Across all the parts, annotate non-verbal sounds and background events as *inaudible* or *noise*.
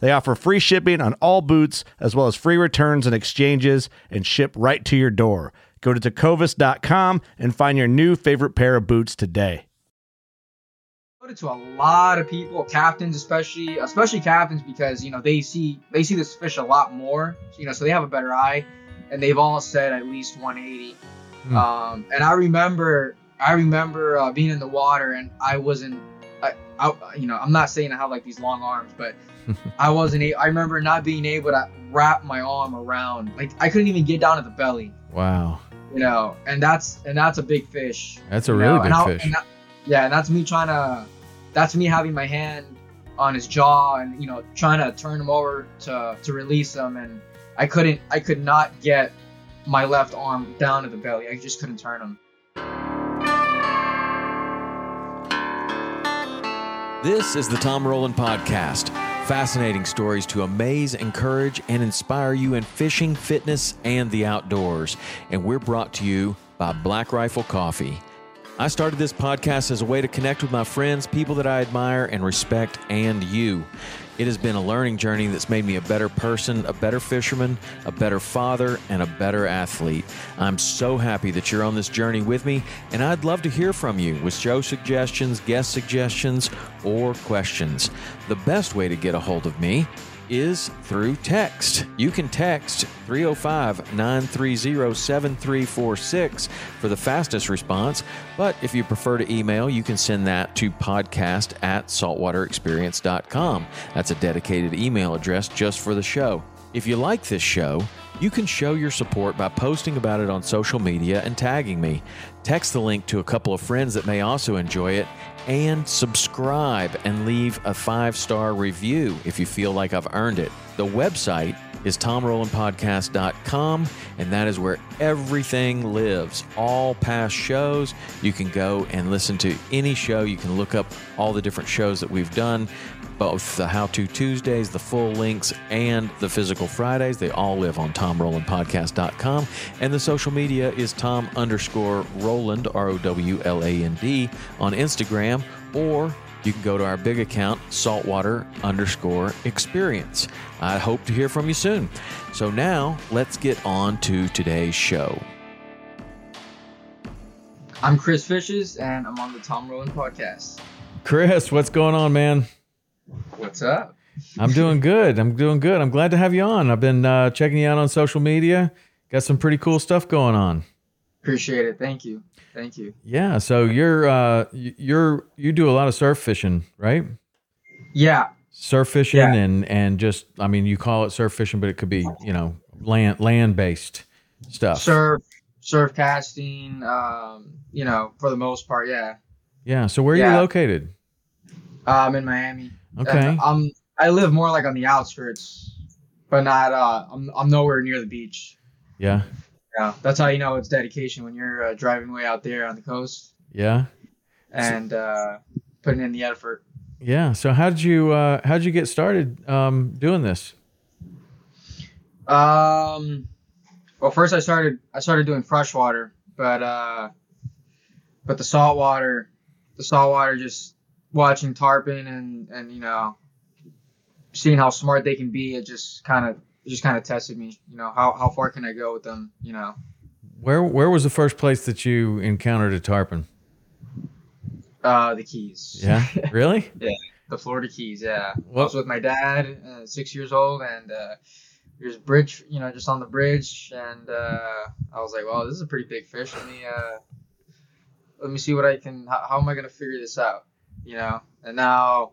They offer free shipping on all boots, as well as free returns and exchanges, and ship right to your door. Go to tecovas.com and find your new favorite pair of boots today. To a lot of people, captains especially, especially captains, because you know they see they see this fish a lot more, you know, so they have a better eye, and they've all said at least 180. Mm. Um, and I remember, I remember uh, being in the water, and I wasn't, I, I, you know, I'm not saying I have like these long arms, but *laughs* I wasn't. A- I remember not being able to wrap my arm around. Like I couldn't even get down to the belly. Wow. You know, and that's and that's a big fish. That's a really know? big and fish. And that, yeah, and that's me trying to. That's me having my hand on his jaw and you know trying to turn him over to to release him, and I couldn't. I could not get my left arm down to the belly. I just couldn't turn him. This is the Tom Rowland Podcast. Fascinating stories to amaze, encourage, and inspire you in fishing, fitness, and the outdoors. And we're brought to you by Black Rifle Coffee. I started this podcast as a way to connect with my friends, people that I admire and respect, and you. It has been a learning journey that's made me a better person, a better fisherman, a better father, and a better athlete. I'm so happy that you're on this journey with me, and I'd love to hear from you with show suggestions, guest suggestions, or questions. The best way to get a hold of me is through text. You can text 305 930 7346 for the fastest response. But if you prefer to email, you can send that to podcast at saltwaterexperience.com. That's a dedicated email address just for the show. If you like this show, you can show your support by posting about it on social media and tagging me. Text the link to a couple of friends that may also enjoy it and subscribe and leave a five star review if you feel like I've earned it. The website is tomrowlandpodcast.com, and that is where everything lives. All past shows, you can go and listen to any show. You can look up all the different shows that we've done both the How To Tuesdays, the full links, and the physical Fridays. They all live on TomRowlandPodcast.com. And the social media is Tom underscore Rowland, R O W L A N D, on Instagram, or you can go to our big account, saltwater underscore experience. I hope to hear from you soon. So now let's get on to today's show. I'm Chris Fishes, and I'm on the Tom Rowland podcast. Chris, what's going on, man? What's up? I'm doing good. I'm doing good. I'm glad to have you on. I've been uh, checking you out on social media. Got some pretty cool stuff going on. Appreciate it. Thank you. Thank you. Yeah. So you're uh, you're you do a lot of surf fishing, right? Yeah. Surf fishing Yeah. and and just I mean you call it surf fishing, but it could be you know land land based stuff. Surf, surf casting. Um, you know, for the most part, yeah. Yeah. So where are you Yeah. located? I'm in Miami. Okay. And I'm I live more like on the outskirts, but not. Uh, I'm I'm nowhere near the beach. Yeah. Yeah, that's how you know it's dedication when you're uh, driving way out there on the coast Yeah. and uh, putting in the effort. Yeah. So how did you uh, how did you get started um, doing this? Um, Well, first I started I started doing freshwater, but uh, but the saltwater, the saltwater just watching tarpon and and you know seeing how smart they can be, it just kind of just kind of tested me. You know how how far can I go with them? You know. Where where was the first place that you encountered a tarpon? Uh, the Keys. Yeah, *laughs* really? yeah, the Florida Keys. Yeah, I What- was with my dad, uh, six years old, and uh, there's bridge, you know, just on the bridge, and uh, I was like, "Wow, this is a pretty big fish. Let me, uh, let me see what I can. How, how am I gonna figure this out? You know." And now,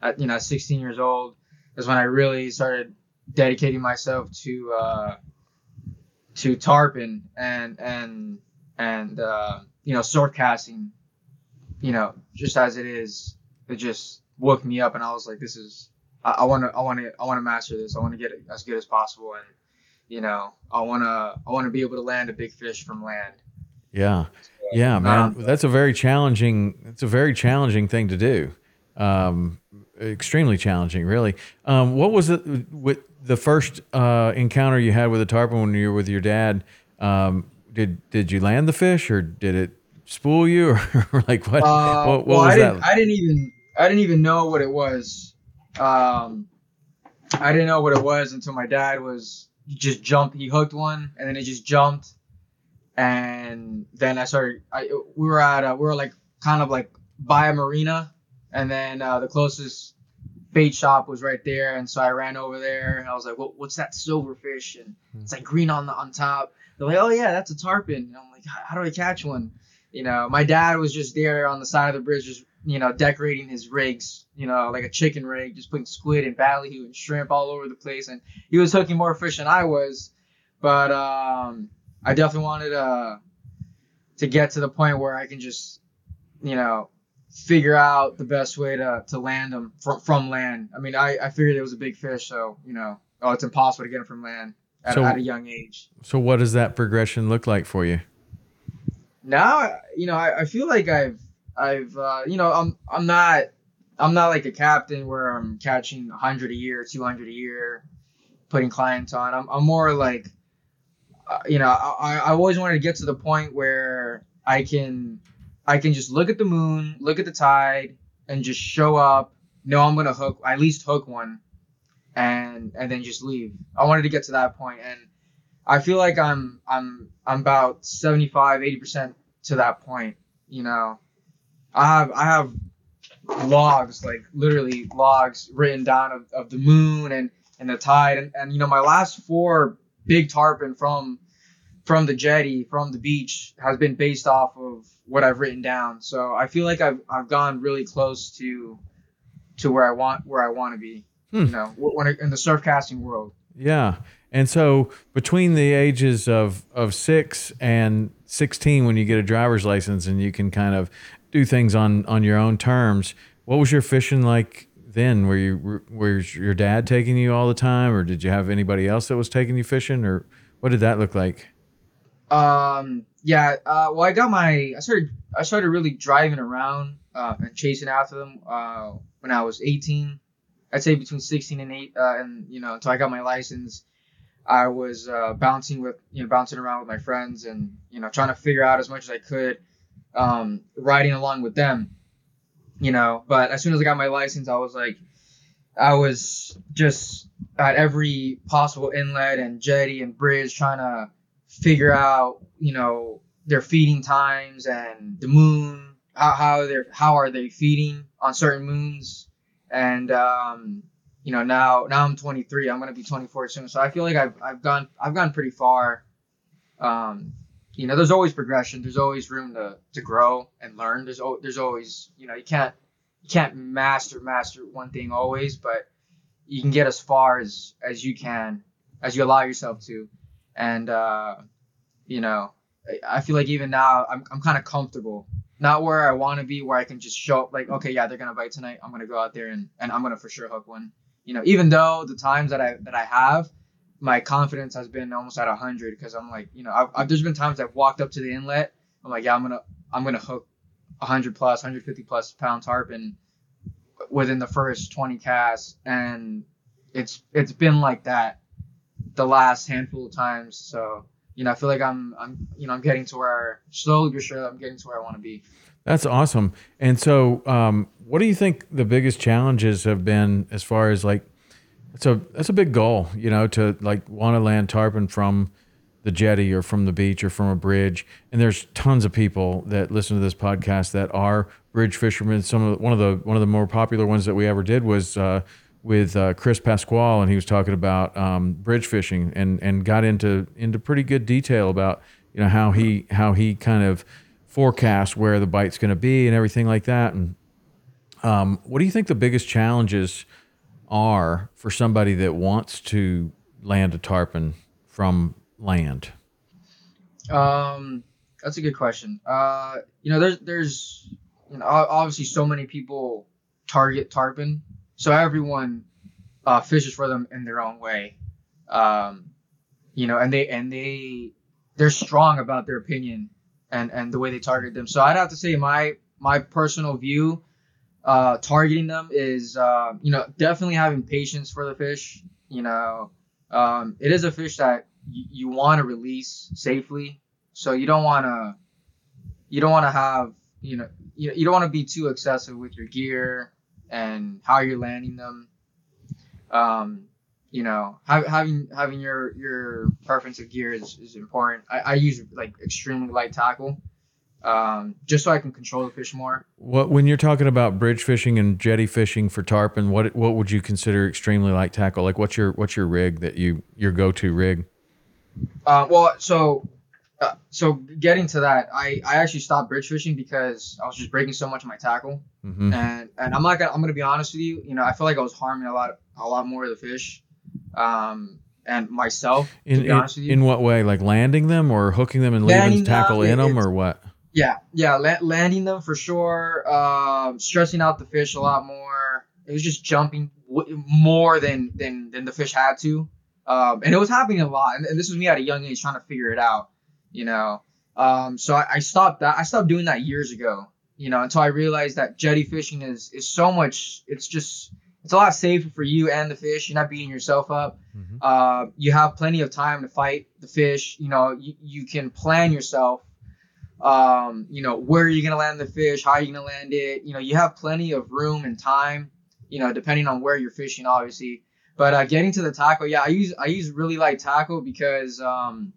at you know, 16 years old, is when I really started dedicating myself to uh, to tarpon and and and uh, you know surf casting. You know, just as it is, it just woke me up, and I was like, "This is I want to I want to I want to master this. I want to get it as good as possible, and you know, I want to I want to be able to land a big fish from land." Yeah, yeah, man. Um, that's a very challenging. It's a very challenging thing to do. Um, extremely challenging, really. Um, what was it with the first uh, encounter you had with a tarpon when you were with your dad? Um, did did you land the fish or did it spool you *laughs* or like what? Uh, what, what well, was I didn't, that? I didn't even I didn't even know what it was. Um, I didn't know what it was until my dad was just jumped. He hooked one, and then it just jumped, and then I started. I we were at uh, we were like kind of like by a marina, and then uh, the closest bait shop was right there, and so I ran over there, and I was like, "What what's that silver fish?" And it's like green on the on top. They're like, "Oh yeah, that's a tarpon." And I'm like, "How how do I catch one?" You know, my dad was just there on the side of the bridge, just you know, decorating his rigs, you know, like a chicken rig, just putting squid and ballyhoo and shrimp all over the place, and he was hooking more fish than I was. But um, I definitely wanted uh, to get to the point where I can just, you know, figure out the best way to, to land them from, from land. I mean, I, I figured it was a big fish, so you know, oh, it's impossible to get them from land at, So- at a young age. so what does that progression look like for you? now you know I, I feel like I've I've uh, you know I'm I'm not I'm not like a captain where I'm catching 100 a year, 200 a year, putting clients on. I'm I'm more like Uh, you know I I always wanted to get to the point where I can I can just look at the moon, look at the tide, and just show up. Know I'm gonna hook at least hook one, and and then just leave. I wanted to get to that point, and I feel like I'm I'm I'm about 75 80 percent to that point. You know, I have I have logs like literally logs written down of, of the moon and and the tide and, and you know my last four big tarpon from from the jetty from the beach has been based off of what I've written down. So I feel like I've I've gone really close to to where I want where I want to be. Hmm. You know, when in the surf casting world. Yeah. And so between the ages of, of six and 16, when you get a driver's license and you can kind of do things on, on your own terms, what was your fishing like then? Were you, was your dad taking you all the time or did you have anybody else that was taking you fishing or what did that look like? Um, yeah. Uh, well, I got my. I started. I started really driving around uh, and chasing after them uh, when I was 18. I'd say between 16 and 8, uh, and you know, until I got my license, I was uh, bouncing with you know bouncing around with my friends and you know trying to figure out as much as I could, um, riding along with them. You know, but as soon as I got my license, I was like, I was just at every possible inlet and jetty and bridge trying to figure out, you know, their feeding times and the moon, how how they're how are they feeding on certain moons, and um, you know now now I'm 23, I'm gonna be 24 soon, so I feel like I've I've gone I've gone pretty far. Um, you know, there's always progression. There's always room to, to grow and learn. There's there's always you know you can't you can't master master one thing always, but you can get as far as as you can as you allow yourself to and uh, you know I- i feel like even now i'm, I'm kind of comfortable not where i want to be where i can just show up like okay yeah they're gonna bite tonight i'm gonna go out there and, and i'm gonna for sure hook one you know even though the times that i that i have my confidence has been almost at 100 because i'm like you know I've, I've, there's been times i've walked up to the inlet i'm like yeah i'm gonna i'm gonna hook 100 plus 150 plus pound tarpon within the first 20 casts and it's it's been like that the last handful of times. So you know, I feel like I'm I'm you know I'm getting to where slowly but surely I'm getting to where I want to be. That's awesome. And so, um, what do you think the biggest challenges have been as far as like, it's a that's a big goal, you know, to like want to land tarpon from the jetty or from the beach or from a bridge. And there's tons of people that listen to this podcast that are bridge fishermen. Some of one of the one of the more popular ones that we ever did was uh, with uh, Chris Pasquale, and he was talking about um, bridge fishing and and got into into pretty good detail about you know how he how he kind of forecast where the bite's going to be and everything like that. And um, what do you think the biggest challenges are for somebody that wants to land a tarpon from land? Um, that's a good question. Uh, you know, there's there's you know obviously so many people target tarpon, so everyone uh, fishes for them in their own way. Um, you know, and they and they they're strong about their opinion and and the way they target them. So I'd have to say my my personal view, uh, targeting them is uh, you know definitely having patience for the fish. You know, um, it is a fish that you, you want to release safely, so you don't want to you don't want to have you know you, you don't want to be too excessive with your gear and how you're landing them. Um, you know, ha- having having your your preference of gear is, is important. I, I use like extremely light tackle, um, just so I can control the fish more. What when you're talking about bridge fishing and jetty fishing for tarpon, what what would you consider extremely light tackle? Like what's your what's your rig that you your go to rig? Uh, well, so uh, so getting to that, I, I actually stopped bridge fishing because I was just breaking so much of my tackle, hmm and and I'm not gonna I'm gonna be honest with you, you know, I feel like I was harming a lot a lot more of the fish, um, and myself. In to be in, with you. in what way? Like landing them or hooking them and leaving Landing tackle them, in them or what? Yeah, yeah, la- landing them for sure. Um, stressing out the fish a lot more. It was just jumping w- more than than than the fish had to, um, and it was happening a lot. And, and this was me at a young age trying to figure it out, you know. Um, so I, I stopped that. I stopped doing that years ago, you know, until I realized that jetty fishing is is so much. It's just it's a lot safer for you and the fish. You're not beating yourself up. Mhm. Uh, you have plenty of time to fight the fish. You know, you, you can plan yourself. Um, you know, where are you gonna land the fish? How are you gonna land it? You know, you have plenty of room and time. You know, depending on where you're fishing, obviously. But uh, getting to the tackle, yeah, I use I use really light tackle because um,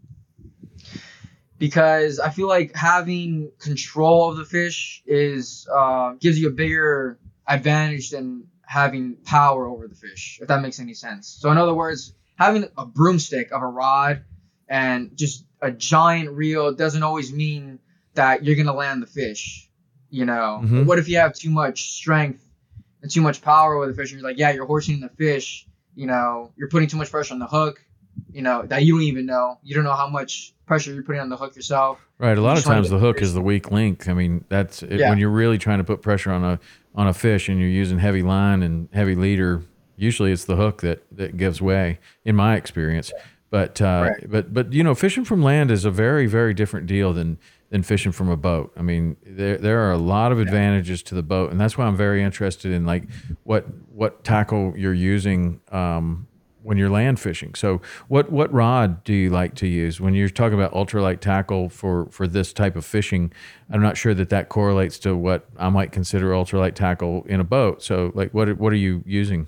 because I feel like having control of the fish is uh, gives you a bigger advantage than having power over the fish, if that makes any sense. So in other words, having a broomstick of a rod and just a giant reel doesn't always mean that you're gonna land the fish. You know, Mhm. what if you have too much strength and too much power with the fish, and you're like, yeah, you're horsing the fish. You know, you're putting too much pressure on the hook. You know that you don't even know. You don't know how much pressure you're putting on the hook yourself. Right. A lot of times the hook is the weak link. I mean, that's it, Yeah. when you're really trying to put pressure on a on a fish and you're using heavy line and heavy leader. Usually, it's the hook that that gives way, in my experience. But uh, Right. but but you know, fishing from land is a very very different deal than than fishing from a boat. I mean, there there are a lot of advantages to the boat, and that's why I'm very interested in like what what tackle you're using. Um, when you're land fishing. So what what rod do you like to use when you're talking about ultralight tackle for for this type of fishing? I'm not sure that that correlates to what I might consider ultralight tackle in a boat. So like what what are you using?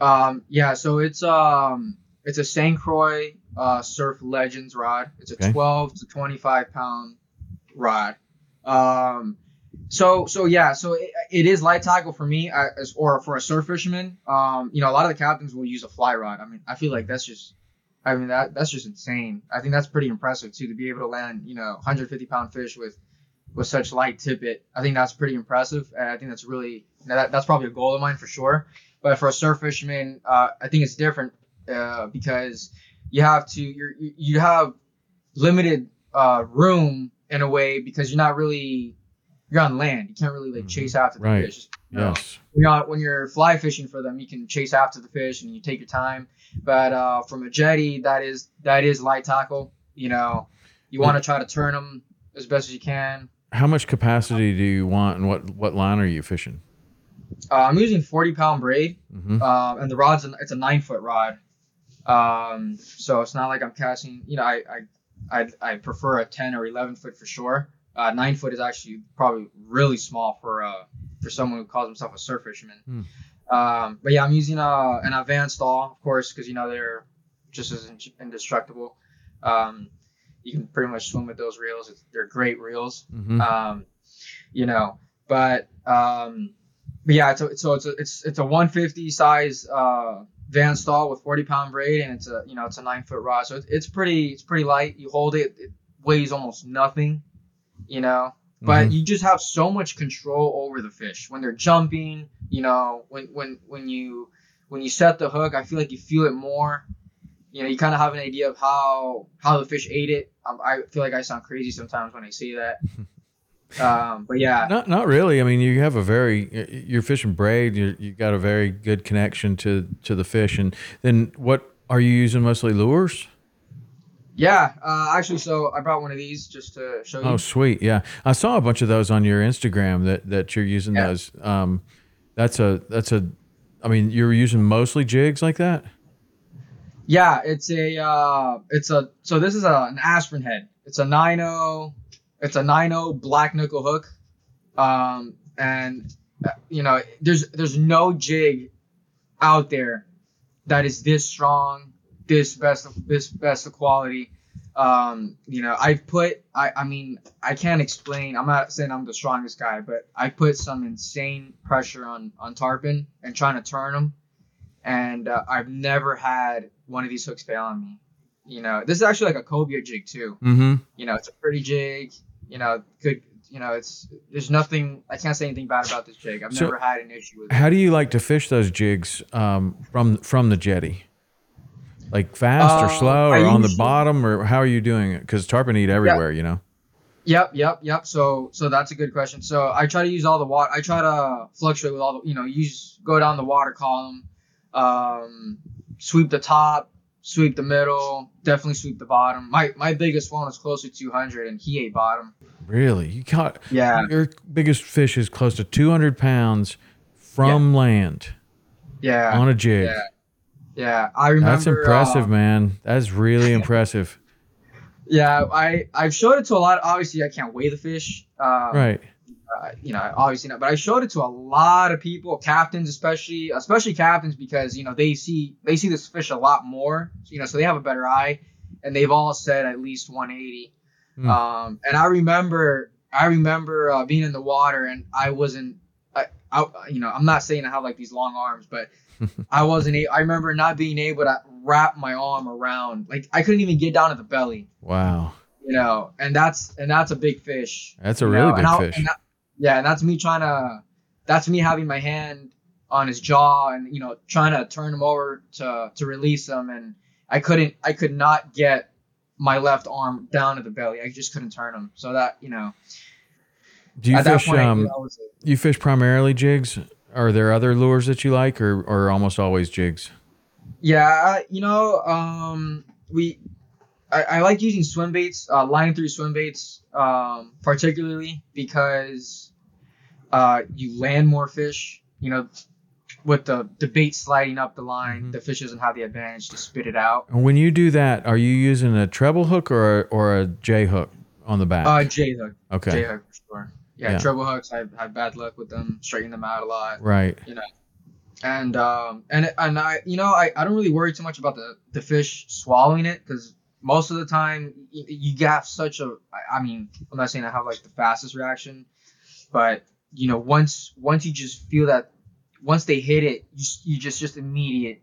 Um, yeah, so it's um it's a St. Croix uh, Surf Legends rod. It's a Okay. 12 to 25 pound rod. Um, so so yeah, so it, it is light tackle for me as or for a surf fisherman. Um, you know, a lot of the captains will use a fly rod. I mean, I feel like that's just I mean that that's just insane. I think that's pretty impressive too to be able to land you know 150 pound fish with with such light tippet. I think that's pretty impressive, and I think that's really that, that's probably a goal of mine for sure. But for a surf fisherman, uh, I think it's different uh, because you have to you you have limited uh, room in a way because you're not really you're on land. You can't really like Mhm. chase after the Right. fish. you know? Yes. When you're, when you're fly fishing for them, you can chase after the fish and you take your time. But uh, from a jetty, that is that is light tackle. You know, you want to try to turn them as best as you can. How much capacity do you want, and what what line are you fishing? Uh, I'm using 40 pound braid, hmm um, and the rod's an, it's a nine foot rod. Um, so it's not like I'm casting. You know, I, I I I prefer a 10 or 11 foot for sure. Uh, nine foot is actually probably really small for uh for someone who calls himself a surf fisherman. Hmm. Um, but yeah, I'm using uh, an Van Staal, of course, because you know they're just as in- indestructible. Um, you can pretty much swim with those reels. It's, they're great reels. Mhm. Um, you know, but um, but yeah, it's a, so it's a, it's it's a 150 size uh Van Staal with 40 pound braid, and it's a you know it's a nine foot rod, so it's, it's pretty it's pretty light. You hold it, it weighs almost nothing, you know. But Mhm. you just have so much control over the fish when they're jumping. You know, when when when you when you set the hook, I feel like you feel it more. You know, you kind of have an idea of how how the fish ate it. Um, I feel like I sound crazy sometimes when I say that. *laughs* Um, but yeah, Not not really. I mean, you have a very you're fishing braid. You you got a very good connection to to the fish. And then what are you using mostly lures? yeah. Uh, actually, so I brought one of these just to show you. Oh, sweet. Yeah, I saw a bunch of those on your Instagram that that you're using Yeah. those. Um, that's a that's a. I mean, you're using mostly jigs like that. Yeah, it's a uh, it's a so this is a, an aspirin head. It's a 9.0 it's a 9.0 black nickel hook. Um and uh, you know, there's there's no jig out there that is this strong, this best of this best of quality. Um, you know, I've put I I mean, I can't explain. I'm not saying I'm the strongest guy, but I put some insane pressure on on tarpon and trying to turn them and uh, I've never had one of these hooks fail on me. You know, this is actually like a cobia jig too. Mm-hmm. You know, it's a pretty jig. You know, could You know, it's there's nothing. I can't say anything bad about this jig. I've So- never had an issue with it. How do you like to fish those jigs um, from from the jetty? Like fast or Uh, slow, or on the bottom, or how are you doing it? Because tarpon eat everywhere, you know. Yep, yep, yep. So, so that's a good question. So, I try to use all the water. I try to fluctuate with all the, you know, use go down the water column, um, sweep the top, sweep the middle, definitely sweep the bottom. My my biggest one was close to 200, and he ate bottom. Really, you caught Yeah, your biggest fish is close to 200 pounds from land yeah, on a jig. yeah, yeah. I remember. That's impressive, uh, man. That's really *laughs* impressive. Yeah, I I've showed it to a lot. Obviously, I can't weigh the fish. Um, right. uh, you know, obviously not. But I showed it to a lot of people, captains especially, especially captains because you know they see they see this fish a lot more. You know, so they have a better eye, and they've all said at least 180. Hmm. Um, and I remember I remember uh, being in the water and I wasn't. I, I you know I'm not saying I have like these long arms, but *laughs* I wasn't. I remember not being able to wrap my arm around. Like I couldn't even get down to the belly Wow. you know, and that's and that's a big fish. That's a really know, big I'll- fish. and that- yeah, and that's me trying to, that's me having my hand on his jaw and you know trying to turn him over to to release him, and I couldn't, I could not get my left arm down to the belly. I just couldn't turn them. So that you know, Do you fish? point, um, you fish primarily jigs. Are there other lures that you like, or or almost always jigs? Yeah, you know, um, we, I, I like using swim baits, uh, line through swim baits, um, particularly because, uh, you land more fish. You know, with the the bait sliding up the line, Mhm. the fish doesn't have the advantage to spit it out. And when you do that, are you using a treble hook or a, or a J hook on the back? Uh, J hook, okay. J hook for sure. Yeah, Yeah. treble hooks. I've had bad luck with them, straighten them out a lot. Right. You know, and um and and I you know I, I don't really worry too much about the the fish swallowing it because most of the time you, you have such a. I mean I'm not saying I have like the fastest reaction but you know once once you just feel that once they hit it you, you just just immediate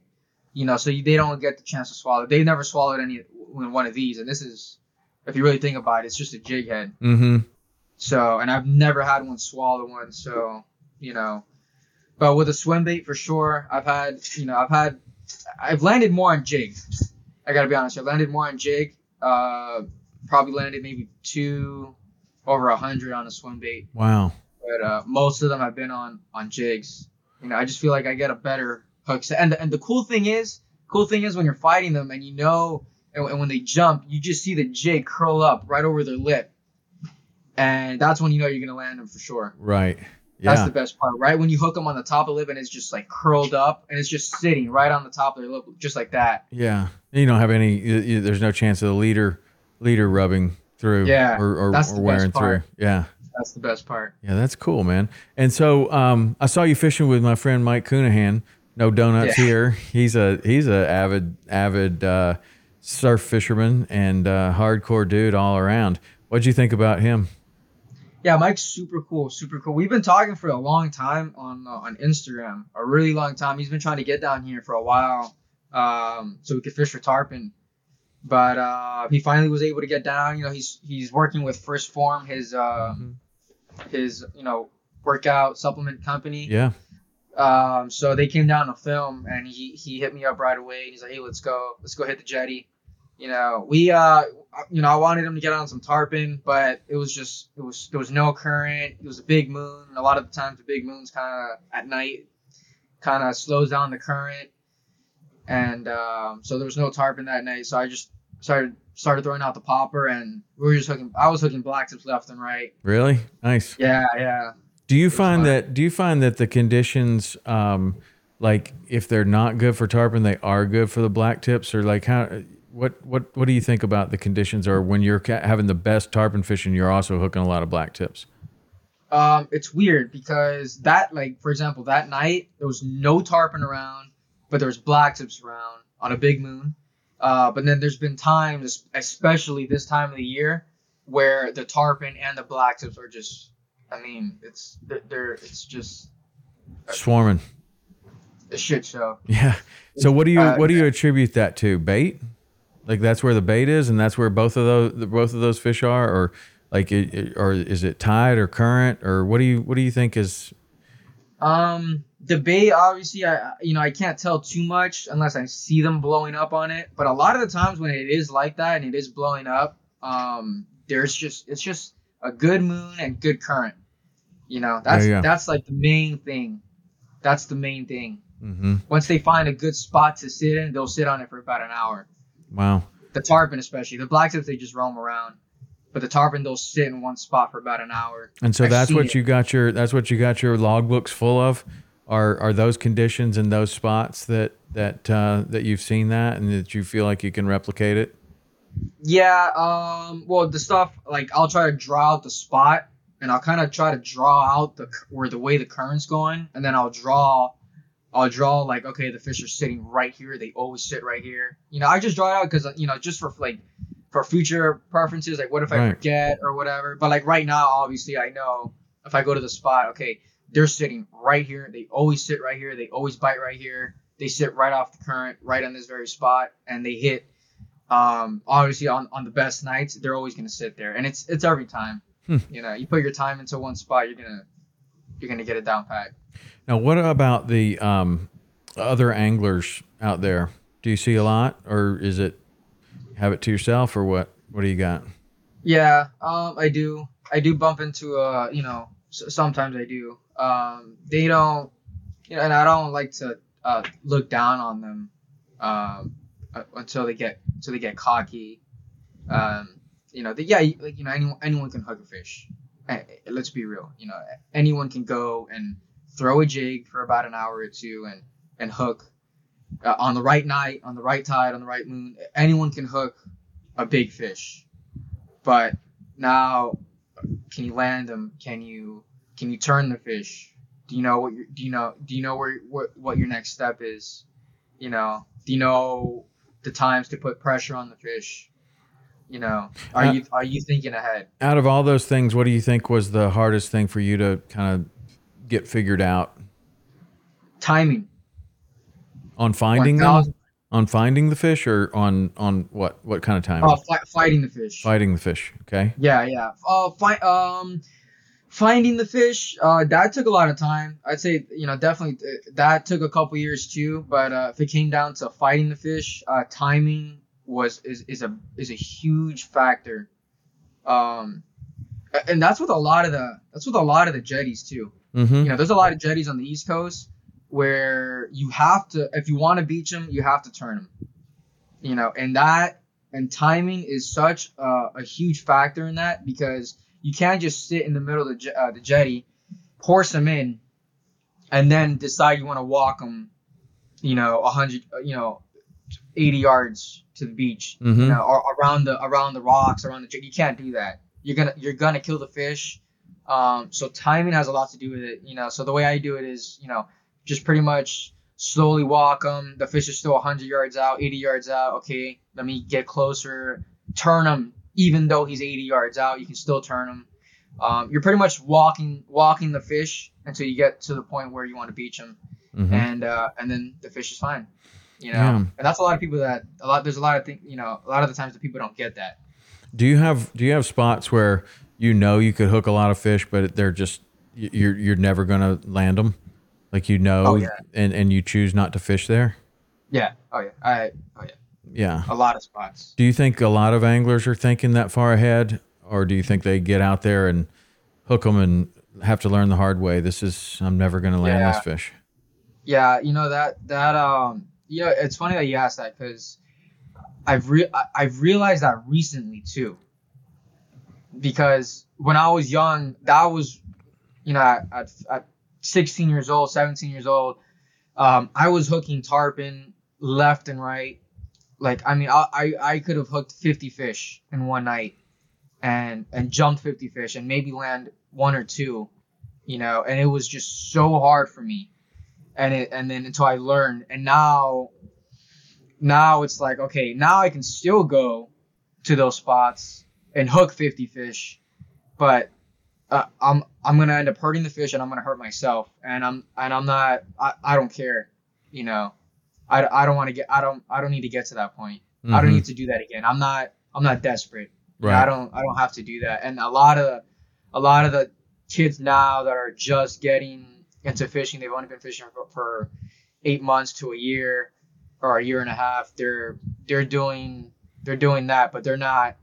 you know so you, they don't get the chance to swallow they never swallowed any one of these and this is if you really think about it it's just a jig head Mm-hmm. so, and I've never had one swallow one. So, you know, but with a swim bait for sure, I've had, you know, I've had, I've landed more on jig. I gotta be honest, I've landed more on jig. Uh, probably landed maybe two over a hundred on a swim bait, Wow. but uh, most of them I've been on on jigs. You know, I just feel like I get a better hook set. And and the cool thing is, cool thing is when you're fighting them and you know, and, and when they jump, you just see the jig curl up right over their lip, and that's when you know you're gonna land them for sure. Right. Yeah. That's the best part, right? When you hook them on the top of the lip and it's just like curled up and it's just sitting right on the top of their lip, just like that. yeah. You don't have any. You, you, there's no chance of the leader leader rubbing through, Yeah, or or, that's or the wearing best part. through. Yeah, That's the best part. yeah, that's cool, man. And so um, I saw you fishing with my friend Mike Coonahan. No donuts Yeah. here. He's a he's a avid avid uh, surf fisherman and uh, hardcore dude all around. What'd you think about him? Yeah, Mike's super cool, super cool. We've been talking for a long time on uh, on Instagram, a really long time. He's been trying to get down here for a while, um, so we could fish for tarpon. But uh, he finally was able to get down. You know, he's he's working with First Form, his uh, his you know workout supplement company. Yeah, Um, so they came down to film, and he he hit me up right away. He's like, "Hey, let's go, let's go hit the jetty." You know, we uh, you know, I wanted him to get on some tarpon, but it was just it was there was no current. It was a big moon. A lot of the times, the big moon's kind of at night, kind of slows down the current, and um, so there was no tarpon that night. So I just started started throwing out the popper, and we were just hooking. I was hooking black tips left and right. really nice. Yeah, yeah. Do you find fun. that? Do you find that the conditions, um, like if they're not good for tarpon, they are good for the black tips, or like how? What what what do you think about the conditions, or when you're ca- having the best tarpon fishing, you're also hooking a lot of black tips? Um, it's weird because that, like, for example, that night there was no tarpon around, but there was black tips around on a big moon. Uh, but then there's been times, especially this time of the year, where the tarpon and the black tips are just, I mean, it's they're, they're it's just Swarming. a shit show. *laughs* Yeah. So what do you Uh, what do you attribute that to? Bait? Like that's where the bait is, and that's where both of those both of those fish are, or like it, or is it tide or current, or what do you what do you think is? Um, debate obviously, I you know I can't tell too much unless I see them blowing up on it. But a lot of the times when it is like that and it is blowing up, um, there's just it's just a good moon and good current. You know, that's Yeah, yeah. that's like the main thing. That's the main thing. hmm Once they find a good spot to sit in, they'll sit on it for about an hour. Wow. The tarpon especially, the black tips they just roam around, but the tarpon they'll sit in one spot for about an hour. And so I've that's what it. you got your that's what you got your logbooks full of, are are those conditions and those spots that that uh, that you've seen that and that you feel like you can replicate it. Yeah, um, well, the stuff like I'll try to draw out the spot, and I'll kind of try to draw out the where the way the current's going, and then I'll draw, I'll draw like okay, the fish are sitting right here. They always sit right here. You know, I just draw it out because you know just for like for future preferences, like what if I Right. forget or whatever. But like right now, obviously, I know if I go to the spot, okay, they're sitting right here. They always sit right here. They always bite right here. They sit right off the current, right on this very spot, and they hit um, obviously on, on the best nights, they're always gonna sit there, and it's it's every time. Hmm. You know, you put your time into one spot, you're gonna you're gonna get it down pat. Now, what about the um, other anglers out there? Do you see a lot, or is it have it to yourself, or what? What do you got? Yeah, um, I do. I do bump into uh, you know, sometimes I do. Um, they don't, you know, and I don't like to uh look down on them, um, until they get until they get cocky. Um, you know, they, yeah, like you know, anyone anyone can hook a fish. Eh, Let's be real. You know, anyone can go and throw a jig for about an hour or two and and hook uh, on the right night, on the right tide, on the right moon. Anyone can hook a big fish, but now can you land them? Can you can you turn the fish? Do you know what you do you know do you know where what what your next step is? You know, do you know the times to put pressure on the fish? You know, are Uh, you are you thinking ahead? Out of all those things, what do you think was the hardest thing for you to kind of get figured out Timing. on finding them, on finding the fish, or on on what what kind of time? Oh, fi- fighting the fish. Fighting the fish. Okay. Yeah, yeah. Uh, fi- um, finding the fish. Uh, that took a lot of time. I'd say you know definitely uh, that took a couple years too. But uh, if it came down to fighting the fish, uh, timing was is, is a is a huge factor. Um, and that's with a lot of the that's with a lot of the jetties too. Mm-hmm. You know, there's a lot of jetties on the East Coast where you have to, if you want to beach them, you have to turn them. You know, and that and timing is such a, a huge factor in that because you can't just sit in the middle of the, uh, the jetty, horse them in, and then decide you want to walk them, you know, a hundred, uh, you know, 80 yards to the beach, Mhm. you know, or around the around the rocks, around the jig. You can't do that. You're gonna you're gonna kill the fish. Um, so timing has a lot to do with it, you know. So the way I do it is, you know, just pretty much slowly walk them. The fish is still 100 yards out, 80 yards out. Okay, let me get closer, turn him. Even though he's 80 yards out, you can still turn him. Um, you're pretty much walking walking the fish until you get to the point where you want to beach him, Mhm. and uh, and then the fish is fine. You know, Yeah. and that's a lot of people that a lot. There's a lot of things. You know, a lot of the times that people don't get that. Do you have do you have spots where you know you could hook a lot of fish, but they're just you're you're never gonna land them, like you know, Oh, yeah. and and you choose not to fish there? Yeah. Oh yeah. I. Oh yeah. Yeah. A lot of spots. Do you think a lot of anglers are thinking that far ahead, or do you think they get out there and hook them and have to learn the hard way? This is I'm never gonna land Yeah. this fish. Yeah, you know that that um you know it's funny that you asked that because I've re- I've realized that recently too. Because when I was young, that was you know at, at, at 16 years old, 17 years old, um, I was hooking tarpon left and right. Like I mean, I I, I could have hooked 50 fish in one night, and and jumped 50 fish and maybe land one or two, you know, and it was just so hard for me. And it and then until I learned and now now it's like okay now I can still go to those spots and hook 50 fish but uh, I'm I'm gonna end up hurting the fish and I'm gonna hurt myself and I'm and I'm not I, I don't care you know I, I don't want to get I don't I don't need to get to that point. I don't Mhm. need to do that again. I'm not I'm not desperate. Right. I don't I don't have to do that. And a lot of a lot of the kids now that are just getting into fishing they've only been fishing for, for eight months to a year or a year and a half. They're they're doing they're doing that but they're not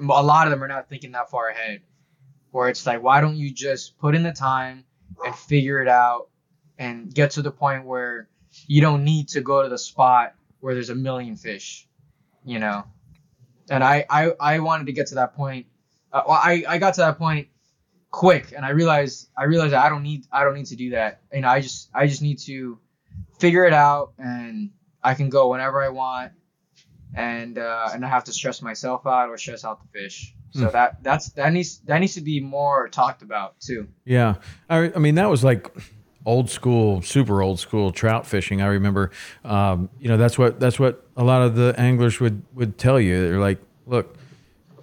a lot of them are not thinking that far ahead. Where it's like why don't you just put in the time and figure it out and get to the point where you don't need to go to the spot where there's a million fish you know? And i i, I wanted to get to that point. Uh, well, I, I got to that point quick and i realized i realized i don't need i don't need to do that. You know i just i just need to figure it out and i can go whenever i want and uh and i have to stress myself out or stress out the fish. So Hmm. that that's that needs that needs to be more talked about too. Yeah, I, I mean that was like old school, super old school trout fishing. I remember, um, you know, that's what that's what a lot of the anglers would would tell you. They're like, look,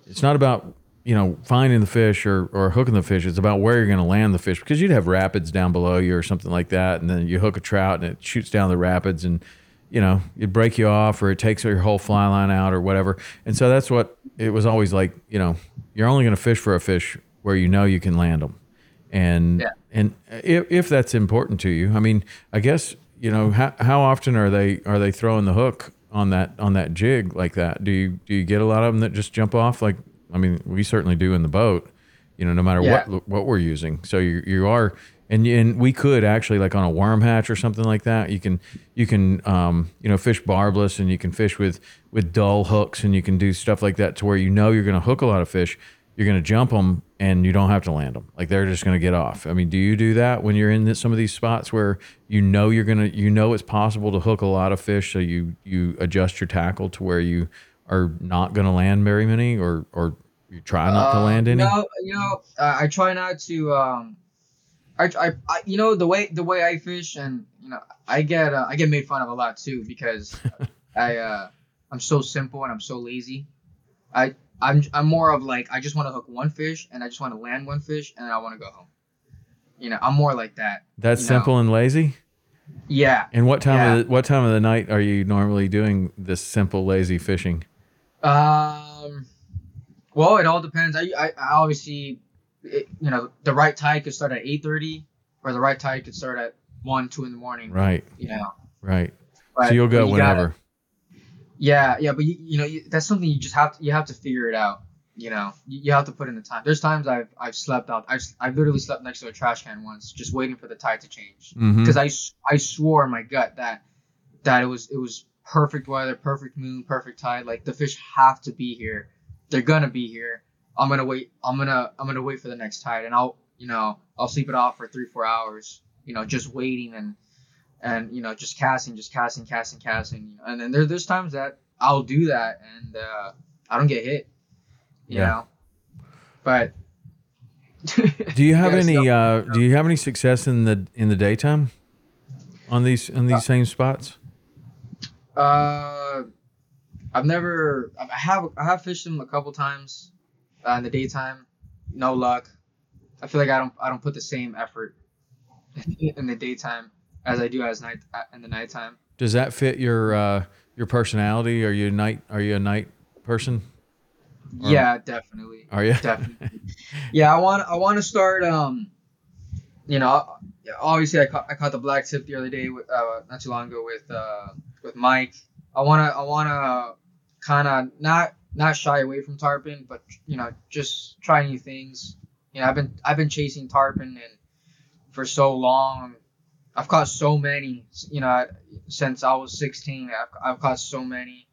it's not about you know finding the fish or or hooking the fish. It's about where you're going to land the fish because you'd have rapids down below you or something like that, and then you hook a trout and it shoots down the rapids and you know, it break you off or it takes your whole fly line out or whatever. And so that's what it was always like, you know, you're only going to fish for a fish where you know you can land them. And Yeah. and if, if that's important to you, I mean, I guess, you know, how, how often are they are they throwing the hook on that on that jig like that? Do you do you get a lot of them that just jump off like I mean, we certainly do in the boat, you know, no matter Yeah. what what we're using. So you you are and and we could actually like on a worm hatch or something like that. You can you can um, you know fish barbless and you can fish with with dull hooks and you can do stuff like that to where you know you're going to hook a lot of fish. You're going to jump them and you don't have to land them. Like they're just going to get off. I mean, do you do that when you're in this, some of these spots where you know you're going to you know it's possible to hook a lot of fish, so you you adjust your tackle to where you are not going to land very many or or you try not to Uh, land any. No, you know, uh, I try not to. Um, I, I, I, you know, the way the way I fish, and you know, I get uh, I get made fun of a lot too because *laughs* I uh, I'm so simple and I'm so lazy. I I'm I'm more of like I just want to hook one fish and I just want to land one fish and I want to go home. You know, I'm more like that. That's you know. simple and lazy. Yeah. And what time Yeah. of the, what time of the night are you normally doing this simple lazy fishing? Um. Well, it all depends. I I, I obviously, it, you know, the right tide could start at eight thirty, or the right tide could start at one, two in the morning. Right, You know. right. But, so you'll go you gotta- whenever. Yeah, yeah, but you, you know you, that's something you just have to you have to figure it out. You know, you, you have to put in the time. There's times I've I've slept out. I've I've literally slept next to a trash can once, just waiting for the tide to change. Mhm. I I swore in my gut that that it was it was perfect weather, perfect moon, perfect tide. Like the fish have to be here. They're gonna be here. I'm gonna wait. I'm gonna I'm gonna wait for the next tide, and I'll you know I'll sleep it off for three four hours. You know, just waiting and and you know just casting, just casting, casting, casting. You know? And then there, there's times that I'll do that and uh, I don't get hit. You Yeah. know, but *laughs* Do you have any? Uh, do you have any success in the in the daytime on these on these same spots? Uh, I've never. I have. I have fished them a couple times uh, in the daytime. No luck. I feel like I don't. I don't put the same effort *laughs* in the daytime as I do as night uh, in the nighttime. Does that fit your uh, your personality? Are you a night? Are you a night person? Or- yeah, definitely. Are you? Definitely. yeah, I want. I want to start. Um, you know, obviously I caught, I caught the black tip the other day with uh, not too long ago with uh with Mike. I wanna I wanna kind of not not shy away from tarpon, but you know just try new things. You know, I've been I've been chasing tarpon and for so long. I've caught so many. You know, since I was 16, I've, I've caught so many.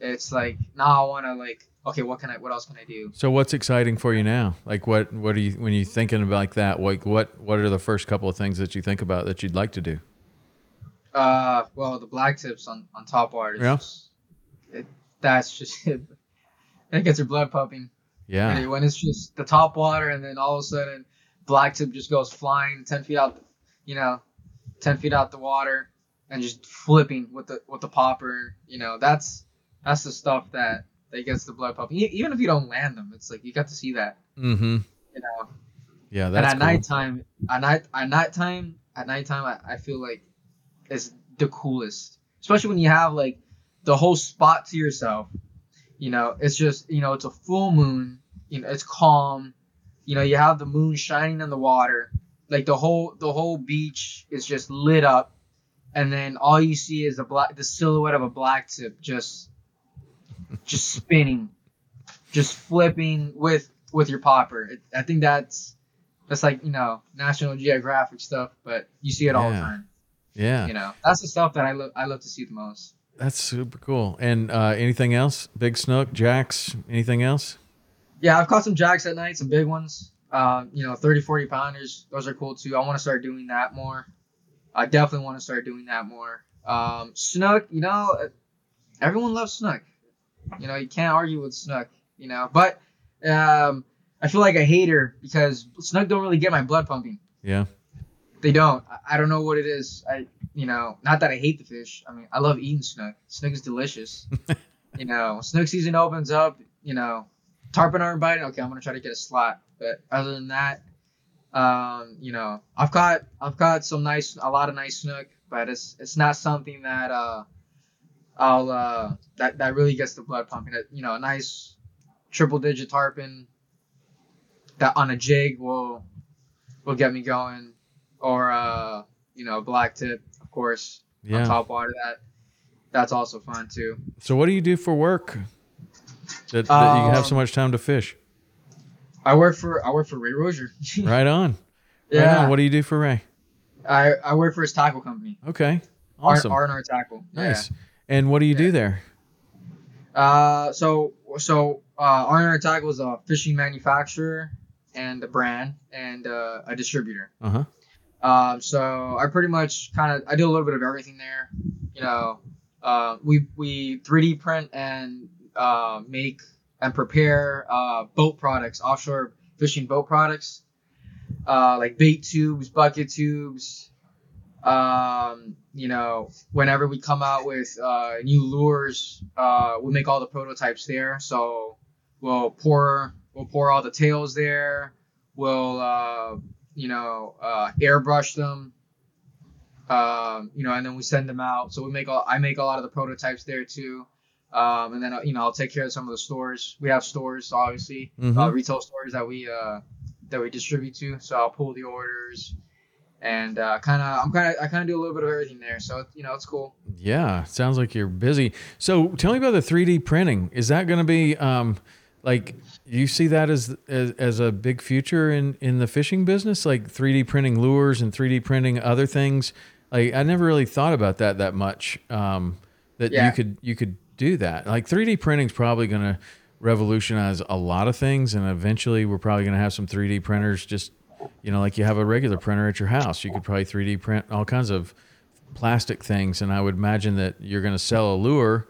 It's like now I wanna like okay, what can I what else can I do? So what's exciting for you now? Like what what are you when you're thinking about like that? Like what what are the first couple of things that you think about that you'd like to do? Uh, well, the black tips on on top water. is Yeah. just- it, that's just *laughs* it. It gets your blood pumping. Yeah. And when it's just the top water, and then all of a sudden, black tip just goes flying ten feet out, you know, ten feet out the water, and just flipping with the with the popper. You know, that's that's the stuff that that gets the blood pumping. Even if you don't land them, it's like you got to see that. Mm-hmm. You know, Yeah, and at cool. nighttime, at night, at nighttime, at nighttime, I, I feel like it's the coolest, especially when you have like the whole spot to yourself. You know, it's just you know, it's a full moon. You know, it's calm. You know, you have the moon shining on the water. Like the whole the whole beach is just lit up, and then all you see is the black the silhouette of a black tip just just *laughs* spinning, just flipping with with your popper. It, I think that's that's like you know National Geographic stuff, but you see it all the time. Yeah. You know, that's the stuff that I love. I love to see the most. That's super cool. And uh, anything else? Big snook, jacks, anything else? Yeah, I've caught some jacks at night, some big ones. Um, you know, 30, 40 pounders. Those are cool too. I want to start doing that more. I definitely want to start doing that more. Um, snook, you know, everyone loves snook. You know, you can't argue with snook. You know, but um, I feel like a hater because snook don't really get my blood pumping. Yeah. They don't. I- I don't know what it is. I, you know, not that I hate the fish. I mean, I love eating snook. Snook is delicious. *laughs* you know, snook season opens up. You know, tarpon aren't biting. Okay, I'm gonna try to get a slot. But other than that, um, you know, I've caught I've caught some nice, a lot of nice snook, but it's it's not something that uh, I'll uh that that really gets the blood pumping. You know, a nice triple digit tarpon that on a jig will will get me going, or uh, you know, a black tip, of course, on top water. That that's also fun too. So what do you do for work? That, that you Um, have so much time to fish. I work for I work for Ray Rosher. *laughs* Right on. Right yeah, on. What do you do for Ray? I I work for his tackle company, Okay. R Awesome. and R Tackle. Yeah. nice. And what do you do there? Uh, so so uh, R and R Tackle is a fishing manufacturer and a brand and uh, a distributor. Uh huh. Um, so I pretty much kind of I do a little bit of everything there. You know, uh, we we 3D print and uh, make and prepare uh, boat products, offshore fishing boat products, uh, like bait tubes, bucket tubes. Um, you know, whenever we come out with uh, new lures, uh, we make all the prototypes there. So we'll pour we'll pour all the tails there. We'll uh, you know, uh, airbrush them. Um, you know, and then we send them out. So we make all I make a lot of the prototypes there too. Um, and then uh, you know I'll take care of some of the stores. We have stores, obviously, uh, Mhm. retail stores that we uh, that we distribute to. So I'll pull the orders, and uh, kind of I'm kind of I kind of do a little bit of everything there. So you know it's cool. Yeah, sounds like you're busy. So tell me about the 3D printing. Is that going to be um, like you see that as, as as a big future in in the fishing business, like 3D printing lures and 3D printing other things? Like I never really thought about that that much. Um, that you could you could do that. Like 3D printing is probably going to revolutionize a lot of things, and eventually we're probably going to have some 3D printers. Just you know, like you have a regular printer at your house, you could probably 3D print all kinds of plastic things, and I would imagine that you're going to sell a lure.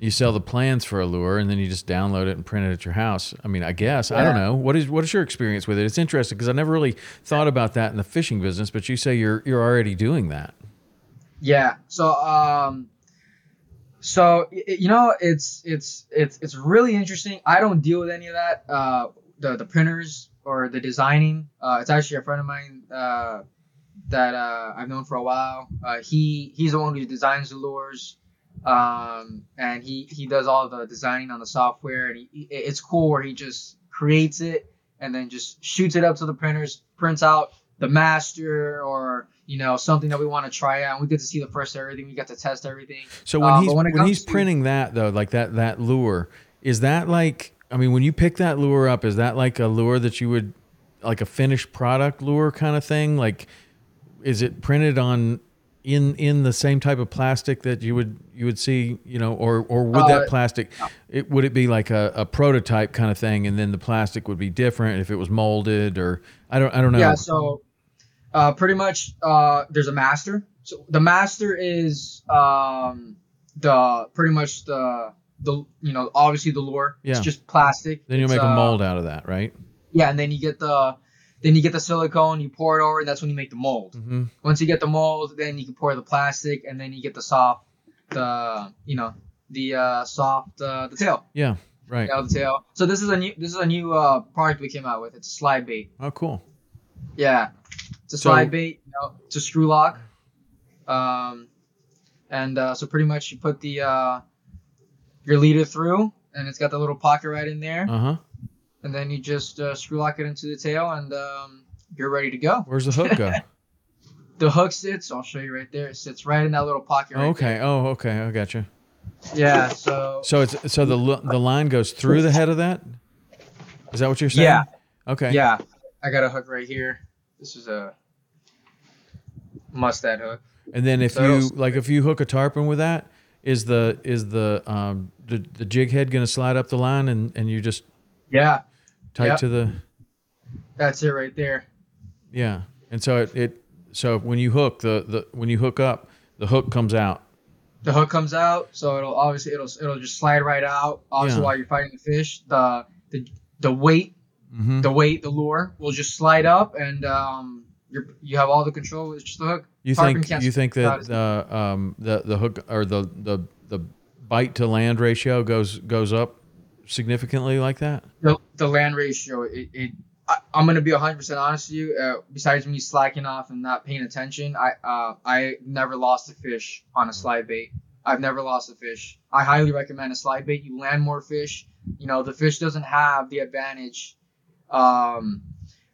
You sell the plans for a lure, and then you just download it and print it at your house. I mean, I guess I don't know what is what is your experience with it. It's interesting because I never really thought about that in the fishing business, but you say you're you're already doing that. Yeah. So um so you know it's it's it's it's really interesting. I don't deal with any of that uh the the printers or the designing. Uh it's actually a friend of mine uh that uh I've known for a while. Uh he he's the one who designs the lures. Um and he he does all the designing on the software and he- it's cool where he just creates it and then just shoots it up to the printers, prints out the master or you know something that we want to try out. And we get to see the first everything. We get to test everything. So when Um, he's when when he's to- printing that though, like that that lure, is that like I mean, when you pick that lure up, is that like a lure that you would like a finished product lure kind of thing? Like, is it printed on in in the same type of plastic that you would you would see, you know, or or would Uh, that plastic it would it be like a, a prototype kind of thing, and then the plastic would be different if it was molded or I don't I don't know. Yeah. So uh, pretty much uh, there's a master. So the master is um, the pretty much the the you know obviously the lure. Yeah. It's just plastic. then It's, make a uh, mold out of that, right? Yeah, and then you get the then you get the silicone, you pour it over, and that's when you make the mold. Mm-hmm. Once you get the mold, then you can pour the plastic, and then you get the soft, the you know the uh, soft uh, the tail, Yeah, right. yeah, the tail. So this is a new this is a new uh, product we came out with. It's a slide bait. Oh, cool. Yeah, it's a So- slide bait. You know, a screw lock. Um, and uh, so pretty much you put the uh, your leader through, and it's got the little pocket right in there, Uh huh. and then you just uh, screw lock it into the tail, and um, you're ready to go. Where's the hook go? *laughs* The hook sits. I'll show you right there. It sits right in that little pocket. Right okay. Oh, okay. I got you. Yeah. So. So it's so the the line goes through the head of that. Is that what you're saying? Yeah. Okay. Yeah. I got a hook right here. This is a mustad hook. And then if So you like, if you hook a tarpon with that, is the is the um the, the jig head going to slide up the line and and you just Yeah. tight Yep. to the That's it right there. yeah. And so it, it so when you hook the the when you hook up the hook comes out. The hook comes out, so it'll obviously it'll it'll just slide right out. Also, Yeah. while you're fighting the fish, the the the weight Mm-hmm. the weight the lure will just slide up, and um you're you have all the control. It's just the hook. You Tarpon think you think that uh, um the the hook or the the the bite to land ratio goes goes up significantly like that? the, the land ratio it, it I, i'm gonna be 100% honest with you uh, besides me slacking off and not paying attention i uh, i never lost a fish on a slide bait i've never lost a fish i highly recommend a slide bait you land more fish you know the fish doesn't have the advantage um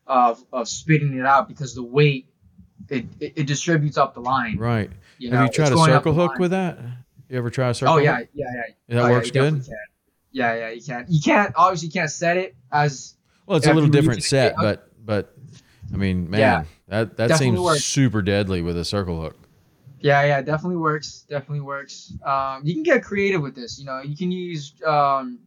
of of spitting it out because the weight it, it, it distributes up the line Right. you Have know, you tried a circle hook with that? You ever try a circle? oh yeah hook? yeah yeah That Oh, yeah, works you good. can. yeah yeah you can't. you can't obviously you can't set it as Well, it's a little different reach it, set, but but I mean, man, Yeah. that that seems works. super deadly with a circle hook. Yeah, yeah, definitely works. Definitely works. Um, you can get creative with this. You know, you can use um,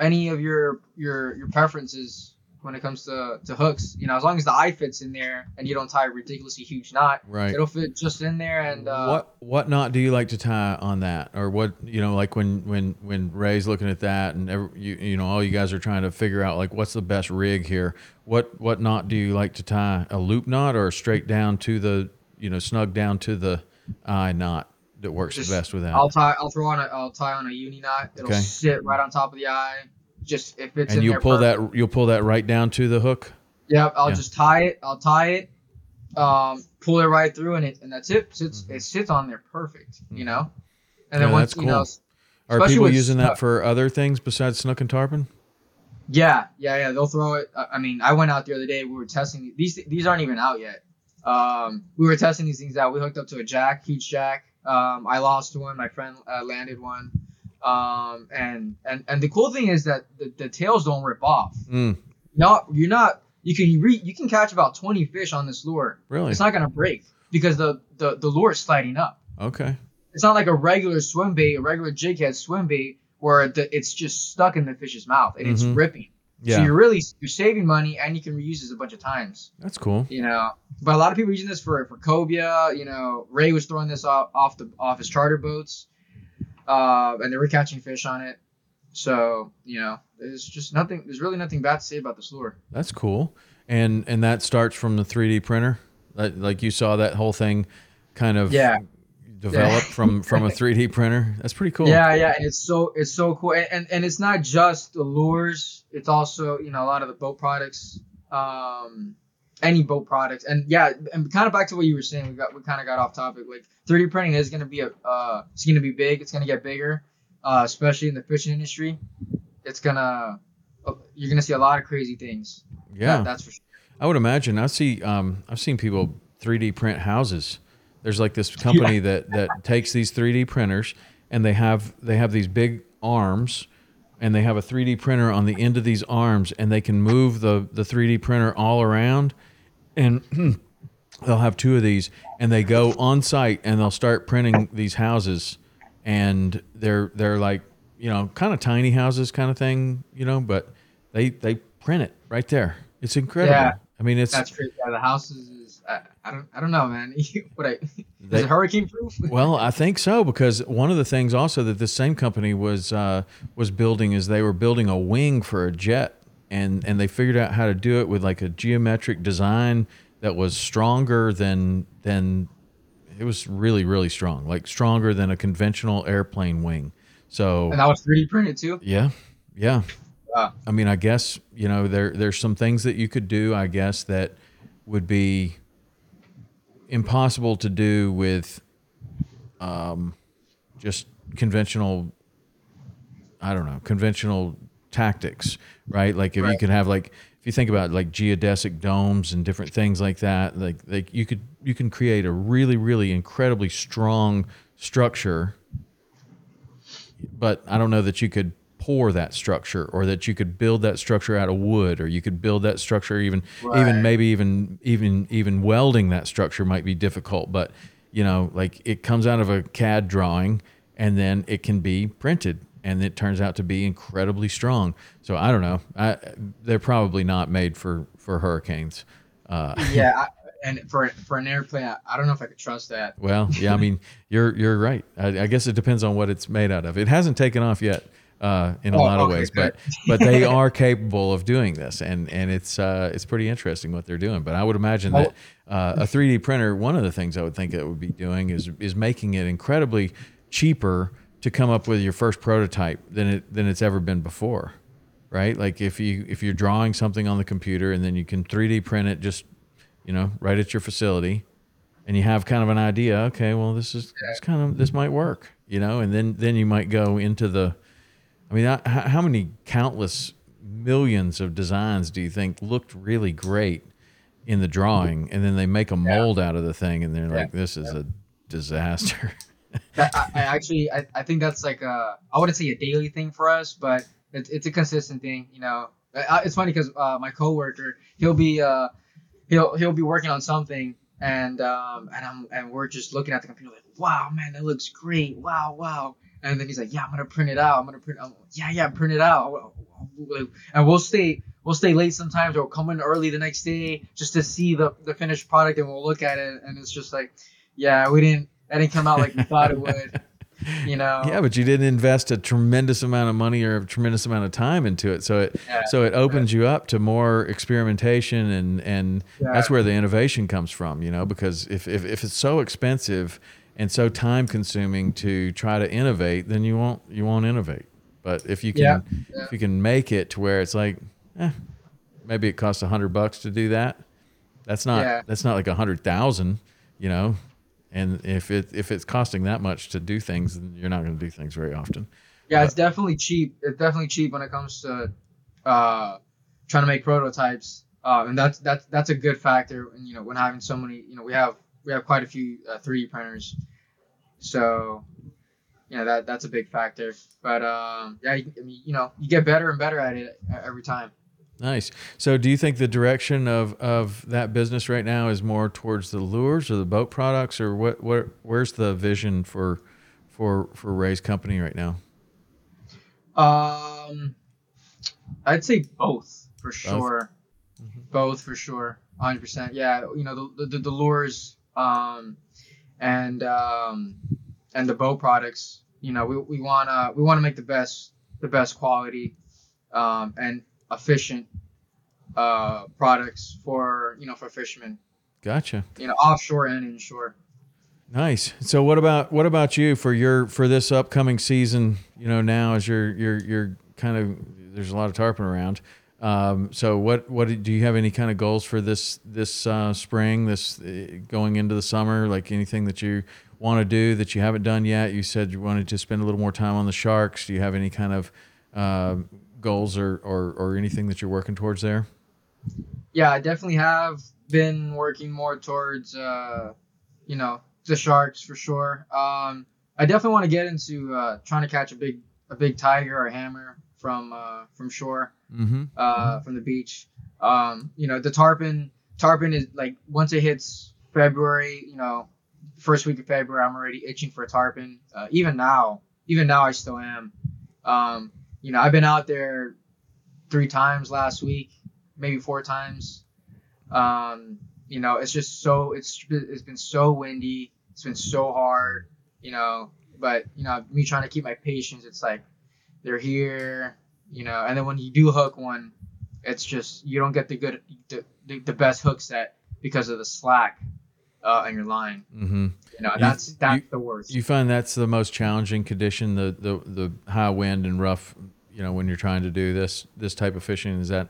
any of your your your preferences when it comes to, to hooks. You know, as long as the eye fits in there and you don't tie a ridiculously huge knot, Right. it'll fit just in there. And uh, what what knot do you like to tie on that, or what you know, like when when when Ray's looking at that, and every, you you know all you guys are trying to figure out like what's the best rig here. What what knot do you like to tie? A loop knot or straight down to the you know snug down to the eye knot that works Just- the best with that? I'll tie. I'll throw on a. I'll tie on a uni knot. It'll Okay. sit right on top of the eye. Just if it's and there pull perfect. that you'll pull that right down to the hook. Yep, I'll Yeah. just tie it. I'll tie it, um, pull it right through, and it and that's it. Sits Mhm. it sits on there perfect, you know. Yeah, And then once that's you know, cool. Are people using that for other things besides snook and tarpon? yeah, yeah, yeah, they'll throw it. I I mean, I went out the other day. We were testing these. These aren't even out yet. Um, we were testing these things out. We hooked up to a jack, huge jack. Um, I lost one. My friend uh, landed one. Um, and and and the cool thing is that the, the tails don't rip off. Mm, No, you're not. You can re, you can catch about 20 fish on this lure. really? It's not gonna break because the, the the lure is sliding up. Okay. It's not like a regular swim bait, a regular jig head swim bait where the, it's just stuck in the fish's mouth and Mhm. it's ripping. Yeah. So you're really you're saving money and you can reuse this a bunch of times. That's cool. You know, but a lot of people are using this for for cobia. You know, Ray was throwing this off off the off his charter boats, uh, and they were catching fish on it. So you know, there's just nothing. There's really nothing bad to say about this lure. That's cool. And and that starts from the 3D printer. Like, like you saw that whole thing kind of Yeah. Developed from from a *laughs* 3D printer. That's pretty cool. Yeah, yeah, and it's so it's so cool, and, and and it's not just the lures. It's also you know a lot of the boat products, um, any boat products, and yeah, and kind of back to what you were saying. We got we kind of got off topic. Like 3D printing is gonna be a uh, it's gonna be big. It's gonna get bigger, uh, especially in the fishing industry. It's gonna uh, you're gonna see a lot of crazy things. Yeah. That- that's for sure. I would imagine. I see. Um, I've seen people 3D print houses. There's like this company that that takes these 3D printers and they have they have these big arms, and they have a 3D printer on the end of these arms, and they can move the the 3D printer all around, and *clears throat* they'll have two of these, and they go on site and they'll start printing these houses, and they're they're like you know kind of tiny houses kind of thing, you know, but they they print it right there. It's incredible. Yeah. I mean, it's That's crazy. Yeah, the houses I, I don't I don't know, man. *laughs* what I, They- is it hurricane proof? *laughs* well, I think so because one of the things also that this same company was uh, was building is they were building a wing for a jet, and and they figured out how to do it with like a geometric design that was stronger than than it was really really strong, like stronger than a conventional airplane wing. So and that was 3D printed too. yeah, yeah. Wow. I mean, I guess you know there there's some things that you could do. I guess that would be impossible to do with um, just conventional. I don't know conventional tactics, right? Like if you Right. could have like if you think about like geodesic domes and different things like that, like like you could you can create a really really incredibly strong structure but I don't know that you could pour that structure or that you could build that structure out of wood or you could build that structure even Right. even maybe even even even welding that structure might be difficult but you know like it comes out of a CAD drawing and then it can be printed and it turns out to be incredibly strong so I don't know I, they're probably not made for for hurricanes uh, yeah, *laughs* I, and for for an airplane, I, I don't know if I could trust that. Well, yeah, I mean, *laughs* you're you're right. I, I guess it depends on what it's made out of. It hasn't taken off yet, uh, in a Oh, lot of okay, ways, good. but but they *laughs* are capable of doing this, and and it's uh, it's pretty interesting what they're doing. But I would imagine that uh, a 3D printer, one of the things I would think it would be doing is is making it incredibly cheaper to come up with your first prototype than it than it's ever been before, right? Like if you if you're drawing something on the computer and then you can 3D print it just you know right at your facility and you have kind of an idea okay well this is this kind of this might work you know and then then you might go into the i mean I- how how many countless millions of designs do you think looked really great in the drawing and then they make a mold out of the thing and they're like this is a disaster *laughs* That, I, I actually, I, I think that's like a, I wouldn't say a daily thing for us, but it's, it's a consistent thing. You know, it's funny because uh, my coworker, he'll be, uh, he'll he'll be working on something, and um, and I'm and we're just looking at the computer like, wow, man, that looks great, wow, wow. And then he's like, yeah, I'm gonna print it out. I'm gonna print. I'm, yeah, yeah, print it out. And we'll stay, we'll stay late sometimes, or we'll come in early the next day just to see the the finished product, and we'll look at it, and it's just like, yeah, we didn't, that didn't come out like we thought it would. *laughs* You know. yeah but you didn't invest a tremendous amount of money or a tremendous amount of time into it so it Yeah. so it opens you up to more experimentation and and Yeah. that's where the innovation comes from you know because if, if if it's so expensive and so time consuming to try to innovate then you won't you won't innovate but if you can Yeah. Yeah. if you can make it to where it's like eh, maybe it costs a hundred bucks to do that that's not Yeah. that's not like a hundred thousand you know and if it if it's costing that much to do things then you're not going to do things very often Yeah, it's definitely cheap. It's definitely cheap when it comes to uh, trying to make prototypes, uh, and that's that's that's a good factor. And you know, when having so many, you know, we have we have quite a few uh, 3D printers, so you know that that's a big factor. But um, yeah, you, I mean, you know, you get better and better at it every time. nice so do you think the direction of of that business right now is more towards the lures or the boat products or what what where's the vision for for for ray's company right now Um, I'd say both for sure. Both for sure, 100. percent Yeah, you know the the, the lures um, and um, and the bow products. You know we, we wanna we wanna make the best the best quality um, and efficient uh, products for you know for fishermen. Gotcha. You know offshore and inshore. Nice. So what about what about you for your for this upcoming season? You know, now as you're you're you're kind of there's a lot of tarpon around. Um, so what what do you have any kind of goals for this this uh, spring? This uh, going into the summer, like anything that you want to do that you haven't done yet? You said you wanted to spend a little more time on the sharks. Do you have any kind of uh, goals or, or or anything that you're working towards there? Yeah, I definitely have been working more towards uh, you know the sharks for sure. Um, I definitely want to get into uh, trying to catch a big a big tiger or hammer from uh, from shore, Mm-hmm. uh, from the beach. Um, you know, the tarpon tarpon is like once it hits February, you know, first week of February, I'm already itching for a tarpon. Uh, even now, even now, I still am. Um, you know, I've been out there three times last week, maybe four times. Um, you know, it's just so it's it's been so windy. It's been so hard. You know, but you know, me trying to keep my patience. It's like they're here. You know, and then when you do hook one, it's just you don't get the good the, the, the best hook set because of the slack uh, on your line. Mm-hmm. You know, You- that's that's you- the worst. You find that's the most challenging condition, the, the the high wind and rough. You know, when you're trying to do this this type of fishing, is that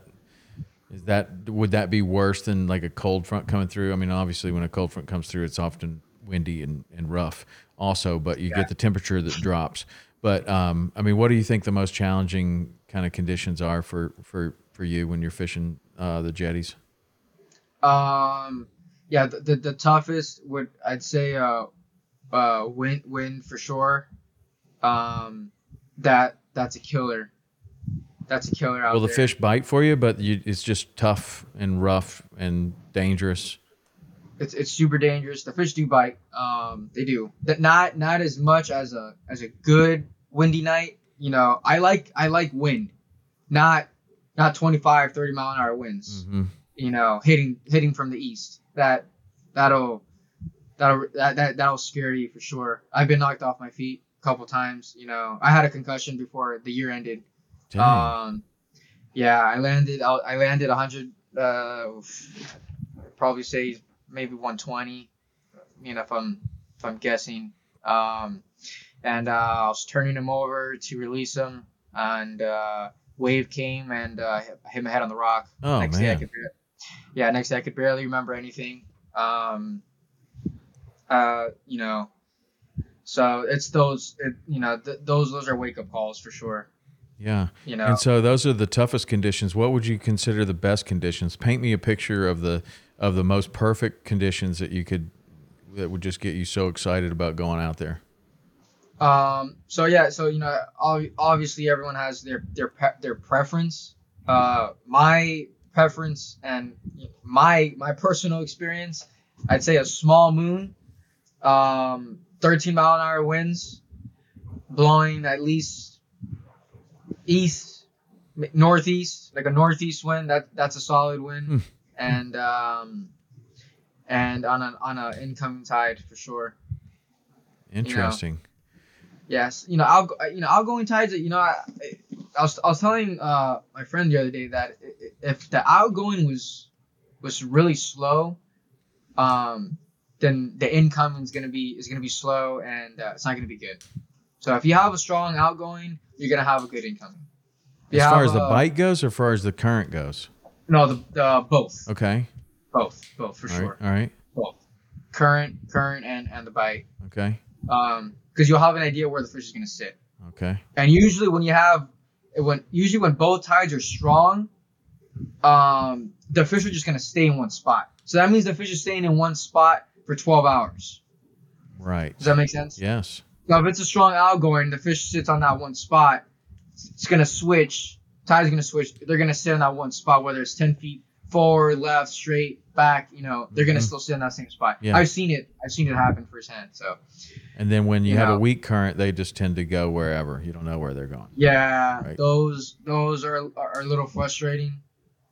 is that would that be worse than like a cold front coming through? I mean, obviously, when a cold front comes through, it's often windy and, and rough, also, but you Yeah. get the temperature that drops. But um, I mean, what do you think the most challenging kind of conditions are for for for you when you're fishing uh, the jetties? Um, yeah, the, the, the toughest would I'd say uh, uh, wind wind for sure. Um, that that's a killer. That's a killer out the there. fish bite for you? But you, it's just tough and rough and dangerous. It's it's super dangerous. The fish do bite. Um, they do. That not not as much as a as a good windy night. You know, I like I like wind, not not 25, 30 mile an hour winds. hmm you know, hitting hitting from the east. That that'll that'll that, that that'll scare you for sure. I've been knocked off my feet a couple times. You know, I had a concussion before the year ended. Dang. Um, yeah, I landed. I I landed 100. Uh, probably say maybe 120. You know, if I'm if I'm guessing. Um, and uh, I was turning him over to release him, and uh, wave came and uh, hit my head on the rock. Oh, next day I man. could, bar- yeah, next day I could barely remember anything. Um, uh, you know, so it's those, it, you know, th- those those are wake up calls for sure. Yeah. You know, And so those are the toughest conditions. What would you consider the best conditions? Paint me a picture of the of the most perfect conditions that you could that would just get you so excited about going out there. Um. So yeah. So you know, obviously everyone has their their pe- their preference. Uh, my preference and my my personal experience, I'd say a small moon, um, 13 mile an hour winds, blowing at least east, northeast, like a northeast wind. That that's a solid wind, Hmm. and um, and on a on a incoming tide for sure. Interesting. Yes, you know, I'll you know outgoing tides. You know, I, I was I was telling uh, my friend the other day that if the outgoing was was really slow, um, then the incoming is gonna be is gonna be slow and uh, it's not gonna be good. So if you have a strong outgoing, you're gonna have a good income. As far as the a- bite goes, or as far as the current goes. no, the, the both, Okay. both, both for All right. sure, All right. both, current, current, and and the bite, Okay. um, because you'll have an idea where the fish is gonna sit. Okay. And usually when you have when usually when both tides are strong, um, the fish are just gonna stay in one spot. So that means the fish is staying in one spot for 12 hours. Right. Does that make sense? Yes. So if it's a strong outgoing, the fish sits on that one spot. It's gonna switch. Tide's gonna switch. They're gonna sit on that one spot, whether it's 10 feet forward, left, straight, back. You know, they're gonna Mhm. still sit in that same spot. Yeah. I've seen it. I've seen it happen firsthand. So And then when you You have a weak current, they just tend to go wherever. You don't know where they're going. yeah, Right. those those are are a little frustrating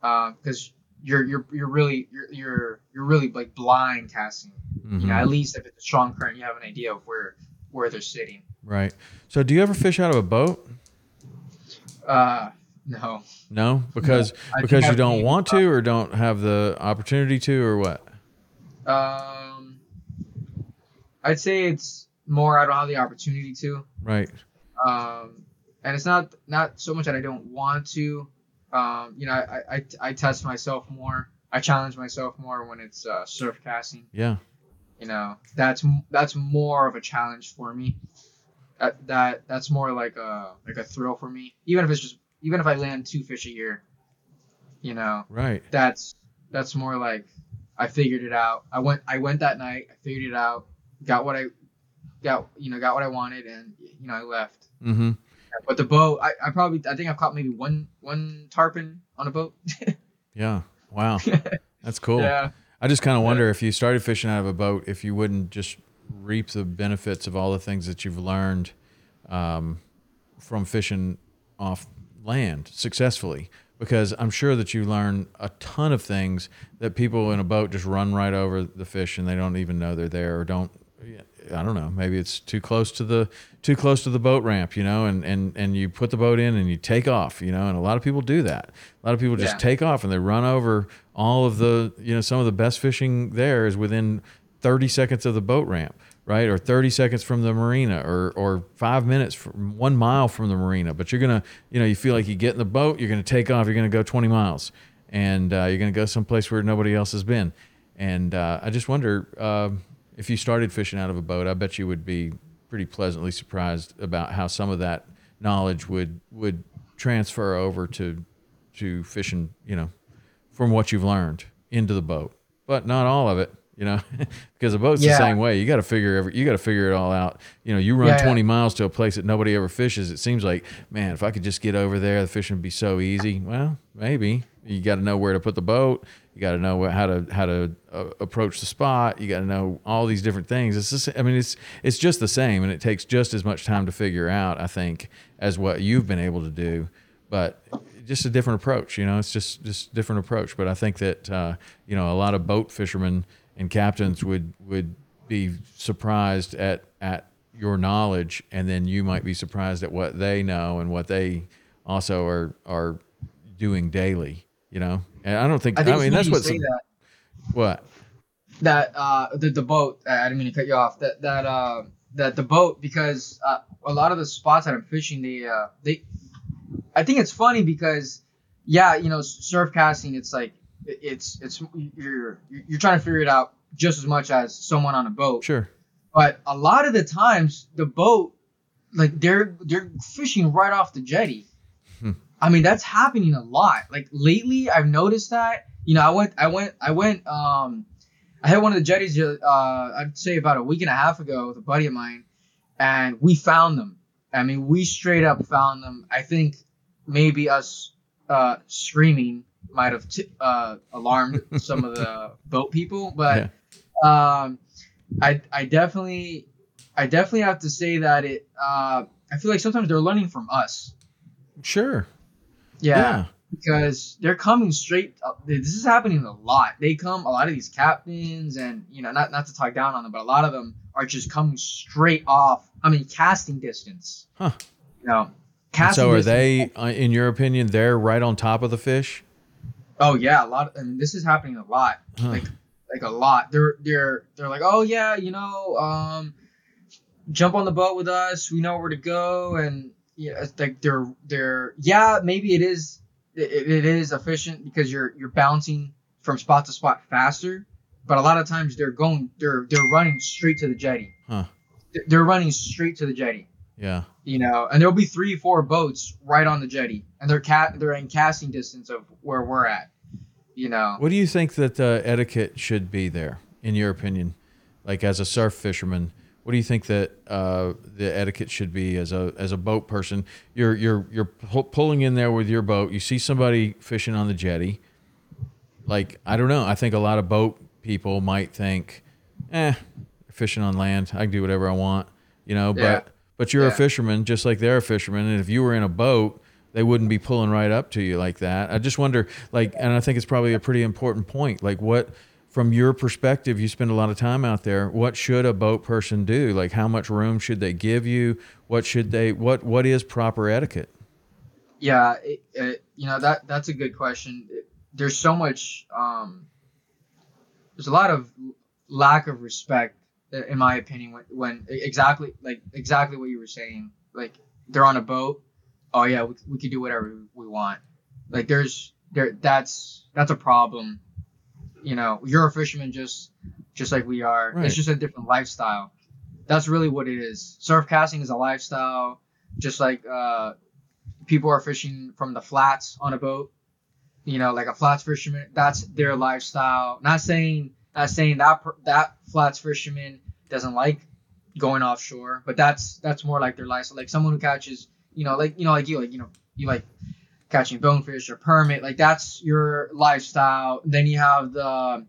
because you're you're you're really you're you're you're really like blind casting. You know, Mhm. at least if it's a strong current, you have an idea of where where they're sitting. Right. So do you ever fish out of a boat? Uh, no. No, because think because you don't want to or don't have the opportunity to or what? Um, I'd say it's more I don't have the opportunity to. Right. Um, and it's not not so much that I don't want to. Um, you know, I, I, I test myself more. I challenge myself more when it's uh, surf casting. Yeah. You know, that's that's more of a challenge for me. That that that's more like a like a thrill for me. Even if it's just even if I land two fish a year. You know, Right. that's that's more like I figured it out. I went I went that night. I figured it out. Got what I got. You know, got what I wanted, and you know I left. Mm-hmm. But the boat, I, I probably I think I've caught maybe one one tarpon on a boat. *laughs* Yeah. Wow. *laughs* That's cool. Yeah. I just kind of wonder if you started fishing out of a boat, if you wouldn't just reap the benefits of all the things that you've learned um, from fishing off land successfully. Because I'm sure that you learn a ton of things that people in a boat just run right over the fish and they don't even know they're there or don't. I don't know. Maybe it's too close to the too close to the boat ramp, you know, and, and, and you put the boat in and you take off, you know, and a lot of people do that. A lot of people just Yeah. take off and they run over all of the, you know, some of the best fishing there is within 30 seconds of the boat ramp, right? Or 30 seconds from the marina or, or five minutes from one mile from the marina. But you're to, you know, you feel like you get in the boat, you're to take off, you're to go 20 miles and uh, you're to go someplace where nobody else has been. And uh, I just wonder um if you started fishing out of a boat, I bet you would be pretty pleasantly surprised about how some of that knowledge would would transfer over to to fishing, you know, from what you've learned into the boat. But not all of it, you know, *laughs* because the boat's the same way. You got to figure every, you got to figure it all out. You know, you run Yeah, yeah. 20 miles to a place that nobody ever fishes. It seems like, man, if I could just get over there, the fishing would be so easy. Well, maybe you got to know where to put the boat. You got to know what- how to how to uh, approach the spot. You got to know all these different things. It's just, I mean, it's it's just the same, and it takes just as much time to figure out. I think as what you've been able to do, but just a different approach. You know, it's just just different approach. But I think that uh, you know a lot of boat fishermen and captains would would be surprised at at your knowledge, and then you might be surprised at what they know and what they also are are doing daily. You know, and I don't think. I I, mean, that's what's that. what. that uh the, the boat I didn't mean to cut you off that that uh that the boat because uh, a lot of the spots that I'm fishing they uh they I think it's funny because yeah you know surf casting it's like it's it's you're you're trying to figure it out just as much as someone on a boat Sure. but a lot of the times the boat like they're they're fishing right off the jetty Hmm. i mean that's happening a lot like lately i've noticed that you know i went i went i went um i had one of the jetties uh i'd say about a week and a half ago with a buddy of mine and we found them i mean we straight up found them i think maybe us uh screaming might have t- uh alarmed *laughs* some of the boat people but um I I definitely I definitely have to say that it uh I feel like sometimes they're learning from us. Sure. Yeah. Yeah. Because they're coming straight up. This is happening a lot. They come a lot of these captains and you know not not to talk down on them, but a lot of them are just coming straight off. I mean casting distance. Huh. You know. And Casting so are distance- they, uh, in your opinion, they're right on top of the fish? Oh yeah, a lot. I mean, this is happening a lot. Huh. Like like a lot. They're they're they're like, oh yeah, you know, um, jump on the boat with us. We know where to go, and yeah, it's like they're they're yeah, maybe it is it, it is efficient because you're you're bouncing from spot to spot faster, but a lot of times they're going they're they're running straight to the jetty. Huh. They're- running straight to the jetty Yeah. you know, and there'll be three, four boats right on the jetty, and they're cat, they're in casting distance of where we're at, you know. What do you think that uh, etiquette should be there, in your opinion? Like as a surf fisherman, what do you think that uh, the etiquette should be as a as a boat person? You're you're you're pu- pulling in there with your boat. You see somebody fishing on the jetty. like I don't know. I think a lot of boat people might think, eh, fishing on land, I can do whatever I want, you know. Yeah. But but you're a fisherman, just like they're a fisherman, and if you were in a boat, they wouldn't be pulling right up to you like that. I just wonder, like, and I think it's probably a pretty important point. Like, what from your perspective, you spend a lot of time out there. What should a boat person do? Like, how much room should they give you? What should they? What what is proper etiquette? Yeah, it, it, you know that that's a good question. There's so much. Um, there's a lot of lack of respect, in my opinion, when, when exactly like exactly what you were saying. Like they're on a boat. Oh yeah, we, we could do whatever we want. Like there's there that's that's a problem. You know, you're a fisherman just just like we are. Right. It's just a different lifestyle. That's really what it is. Surf casting is a lifestyle, just like uh, people are fishing from the flats on a boat. You know, like a flats fisherman, that's their lifestyle. Not saying not saying that that flats fisherman doesn't like going offshore, but that's that's more like their lifestyle. Like someone who catches, you know, like you know, like you, like you know, you like catching bonefish or permit, like that's your lifestyle. Then you have the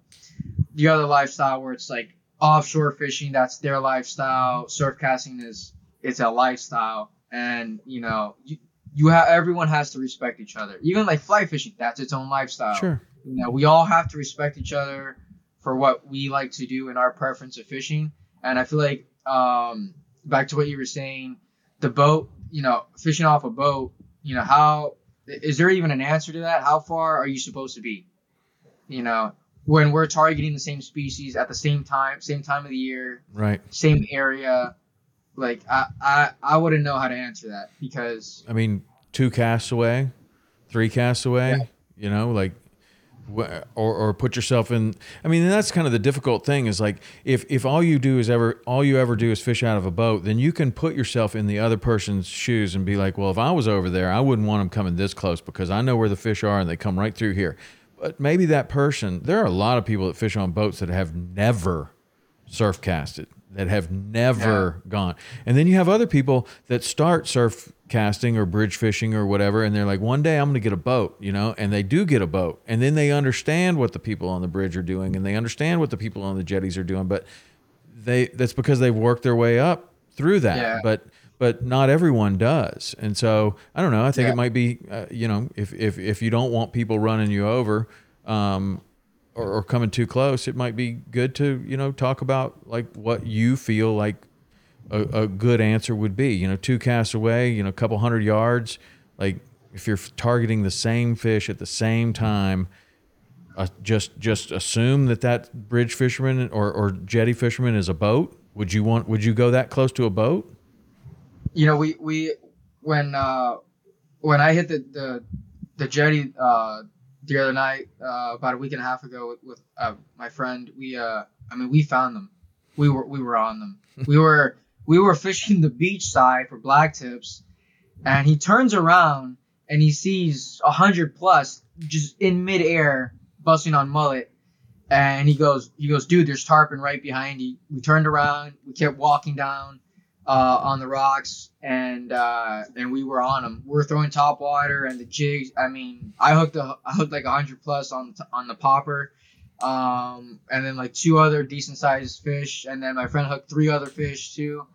the other lifestyle where it's like offshore fishing, that's their lifestyle. Surf casting is it's a lifestyle, and you know, you, you have everyone has to respect each other. Even like fly fishing, that's its own lifestyle. Sure. You know, we all have to respect each other for what we like to do and our preference of fishing. And I feel like um, back to what you were saying, the boat, you know, fishing off a boat, you know, how is there even an answer to that? How far are you supposed to be? You know, when we're targeting the same species at the same time, same time of the year, Right. same area, like I I, I wouldn't know how to answer that because I mean, two casts away, three casts away. You know, like, or or put yourself in. I mean, that's kind of the difficult thing is like if if all you do is ever all you ever do is fish out of a boat, then you can put yourself in the other person's shoes and be like, well, if I was over there, I wouldn't want them coming this close because I know where the fish are and they come right through here. But maybe that person, there are a lot of people that fish on boats that have never surf casted that have never gone. And then you have other people that start surf casting or bridge fishing or whatever and they're like one day I'm going to get a boat, you know, and they do get a boat. And then they understand what the people on the bridge are doing and they understand what the people on the jetties are doing, but they that's because they've worked their way up through that. Yeah. But but not everyone does. And so I don't know, I think Yeah. it might be uh, you know, if if if you don't want people running you over um or, or coming too close, it might be good to you know talk about like what you feel like a, a good answer would be. You know, two casts away, you know, a couple hundred yards. Like if you're targeting the same fish at the same time, uh, just just assume that that bridge fisherman or, or jetty fisherman is a boat. Would you want? Would you go that close to a boat? you know, we we when uh when I hit the the, the jetty uh the other night uh, about a week and a half ago with, with uh, my friend, we uh I mean we found them. We were we were on them. *laughs* we were we were fishing the beach side for black tips, and he turns around and he sees a hundred plus just in midair busting on mullet. And he goes, he goes, dude, there's tarpon right behind you. We turned around, we kept walking down uh, on the rocks, and uh, and we were on them. We were throwing top water and the jigs. I mean, I hooked a, I hooked like hundred plus on the- on the popper, um, and then like two other decent sized fish, and then my friend hooked three other fish too,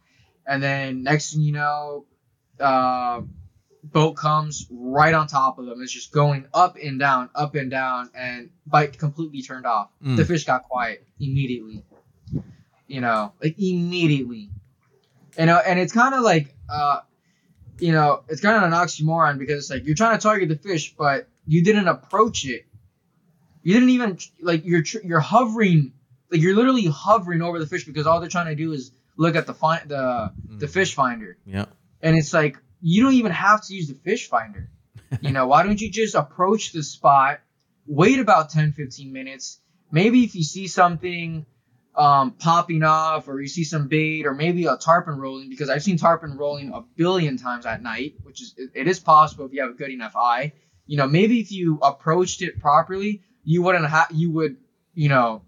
and then next thing you know, uh, boat comes right on top of them. It's just going up and down, up and down, and bite completely turned off. Mm. The fish got quiet immediately. You know, like immediately. You know, and it's kind of like, uh, you know, it's kind of an oxymoron because it's like you're trying to target the fish, but you didn't approach it. You didn't even like you're you're hovering, like you're literally hovering over the fish because all they're trying to do is look at the find the the fish finder, Yeah. and it's like you don't even have to use the fish finder. *laughs* You know, why don't you just approach the spot, wait about 10, 15 minutes. Maybe if you see something um, popping off or you see some bait or maybe a tarpon rolling, because I've seen tarpon rolling a billion times at night, which is, it- is possible if you have a good enough eye. You know, maybe if you approached it properly, you wouldn't have, you would, you know,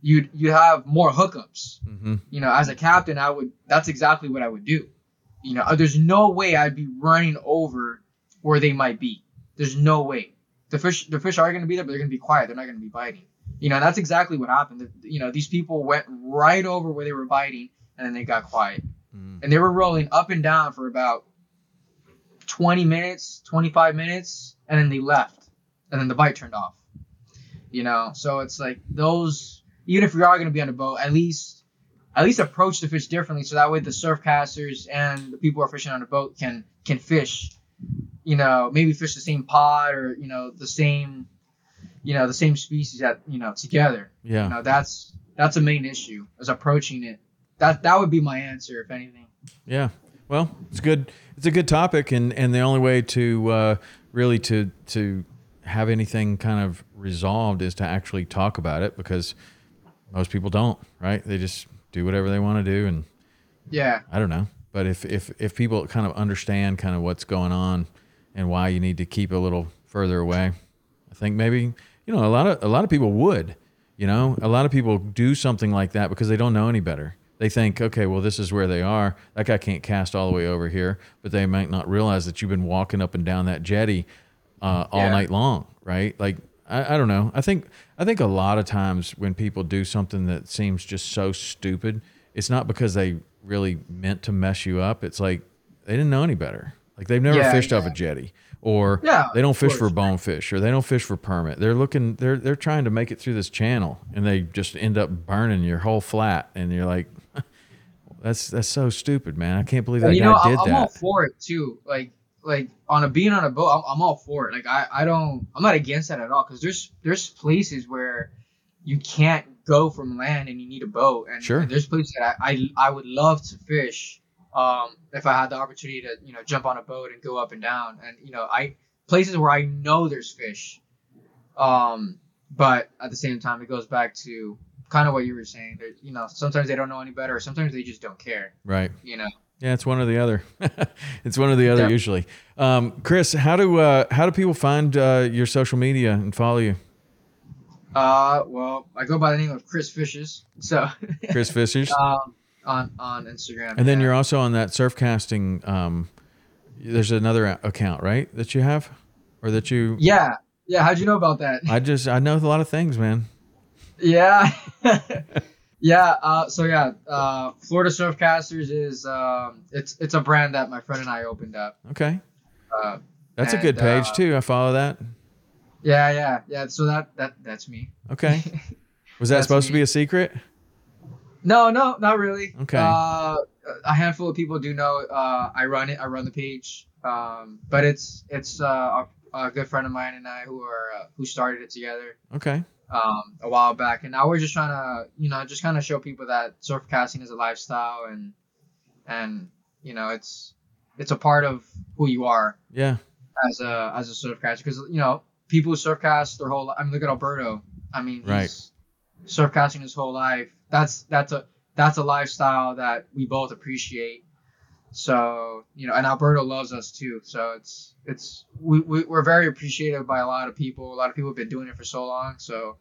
you'd, you'd have more hookups Mm-hmm. you know, as a captain, I would. That's exactly what I would do. You know, there's no way I'd be running over where they might be. There's no way. the fish the fish are going to be there, but they're going to be quiet. They're not going to be biting. You know, that's exactly what happened. You know, these people went right over where they were biting, and then they got quiet, Mm. and they were rolling up and down for about 20 minutes, 25 minutes, and then they left, and then the bite turned off. You know, so it's like those. Even if you are going to be on a boat, at least at least approach the fish differently, so that way the surf casters and the people who are fishing on the boat can can fish. You know, maybe fish the same pod or you know the same, you know the same species that you know together. Yeah. You know that's that's a main issue is approaching it. That that would be my answer if anything. Yeah. Well, it's good. It's a good topic, and and the only way to uh, really to to have anything kind of resolved is to actually talk about it because most people don't. Right? They just do whatever they want to do, and Yeah. I don't know. But if if if people kind of understand kind of what's going on and why you need to keep a little further away, I think maybe you know a lot of a lot of people would. You know, a lot of people do something like that because they don't know any better. They think, okay, well, this is where they are. That guy can't cast all the way over here, but they might not realize that you've been walking up and down that jetty uh, all Yeah. night long, right? Like, I, I don't know. I think I think a lot of times when people do something that seems just so stupid, it's not because they really meant to mess you up. It's like they didn't know any better. Like they've never Yeah, fished off a jetty, or Yeah, they don't fish for bonefish, or they don't fish for permit. They're looking. They're they're trying to make it through this channel, and they just end up burning your whole flat, and you're like, *laughs* that's that's so stupid, man. I can't believe that you guy know, I'm, did I'm all for it too. Like, like on a being on a boat, I'm, I'm all for it. Like, I, I don't, I'm not against that at all. Cause there's, there's places where you can't go from land and you need a boat. And, Sure. and there's places that I, I, I would love to fish. Um, if I had the opportunity to, you know, jump on a boat and go up and down, and you know, I places where I know there's fish. Um, but at the same time, it goes back to kind of what you were saying. That you know, sometimes they don't know any better, or sometimes they just don't care. Right. You know. Yeah, it's one or the other. *laughs* it's one or the other Yeah. usually. Um, Chris, how do uh, how do people find uh, your social media and follow you? Uh, well, I go by the name of Chris Fishes, so Chris *laughs* Fishers. um, on on Instagram. and then yeah. you're also on that surf casting. Um, there's another account, right? That you have, or that you. yeah, yeah. How'd you know about that? I just I know a lot of things, man. yeah, *laughs* yeah. Uh, so yeah, uh, Florida Surfcasters is um, it's it's a brand that my friend and I opened up. Okay, Uh, that's a good page uh, too. I follow that. yeah, yeah, yeah. So that that that's me. Okay, *laughs* was that supposed to be a secret? No, no, not really. Okay. Uh, a handful of people do know. Uh, I run it. I run the page. Um, but it's it's uh, a, a good friend of mine and I who are uh, who started it together. Okay, um, a while back, and now we're just trying to, you know, just kind of show people that surf casting is a lifestyle, and and you know, it's it's a part of who you are yeah, as a as a surf caster, because you know, people who surf cast their whole. I mean, look at Alberto. I mean, Right. he's surf casting his whole life. That's that's a that's a lifestyle that we both appreciate. So you know, and Alberto loves us too. So it's it's we, we we're very appreciated by a lot of people. A lot of people have been doing it for so long. So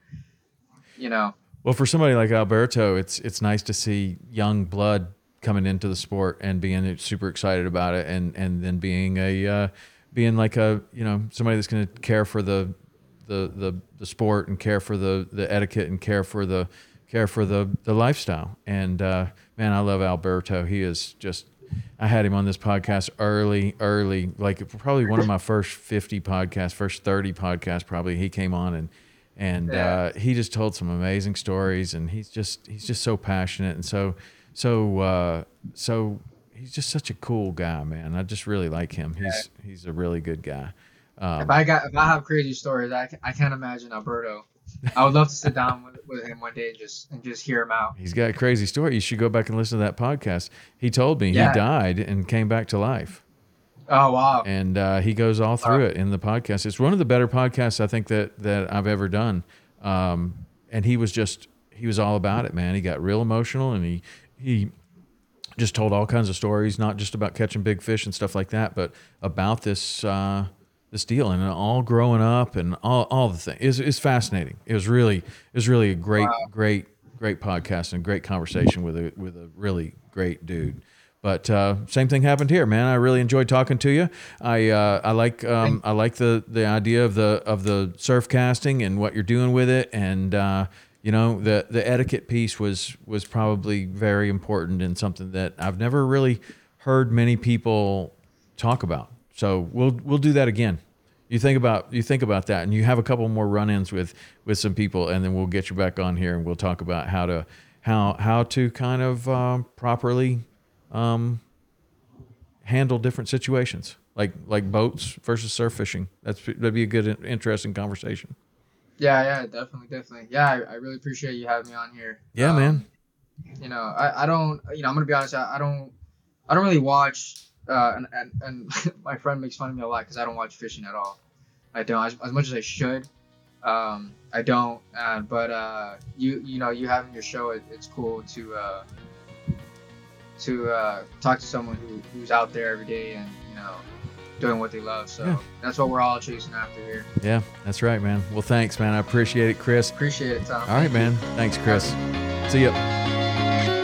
you know, Well, for somebody like Alberto, it's it's nice to see young blood coming into the sport and being super excited about it, and and then being a uh, being like a you know somebody that's going to care for the, the the the sport and care for the the etiquette and care for the care for the the lifestyle. And uh, man, I love Alberto. He is just. I had him on this podcast early, early, like probably one of my first 50 podcasts, first 30 podcasts, probably. He came on and and uh, he just told some amazing stories and he's just he's just so passionate and so so uh, so he's just such a cool guy man i just really like him he's he's a really good guy um, if I got if I have crazy stories, I, I can't imagine Alberto. I would love to sit down with, with him one day and just and just hear him out. he's got a crazy story you should go back and listen to that podcast he told me Yeah. he died and came back to life Oh wow! and uh, he goes all through it in the podcast. It's one of the better podcasts I think that that I've ever done. Um, and he was just he was all about it, man. He got real emotional, and he he just told all kinds of stories, not just about catching big fish and stuff like that, but about this uh, this deal and all growing up and all all the things. It's, it's fascinating. It was really it was really a great great great podcast and great conversation with a with a really great dude. But uh, same thing happened here, man. I really enjoyed talking to you. I uh, I like um, I like the the idea of the of the surf casting and what you're doing with it, and uh, you know the the etiquette piece was was probably very important and something that I've never really heard many people talk about. So we'll we'll do that again. You think about you think about that, and you have a couple more run-ins with with some people, and then we'll get you back on here, and we'll talk about how to how how to kind of um, properly um, handle different situations, like like boats versus surf fishing. That's that'd be a good, interesting conversation. Yeah, yeah, definitely, definitely. Yeah, I, I really appreciate you having me on here. Yeah, Um, man. You know, I, I don't, you know, I'm gonna be honest. I, I don't, I don't really watch. Uh, and, and, and *laughs* my friend makes fun of me a lot because I don't watch fishing at all. I don't as, as much as I should. Um, I don't. Uh, but uh, you, you know, you having your show, it, it's cool to uh, to uh, talk to someone who, who's out there every day and you know doing what they love. So Yeah. that's what we're all chasing after here. Yeah, that's right, man. Well, thanks, man. I appreciate it, Chris. Appreciate it, Tom. All right, man. Thanks, Chris. See ya.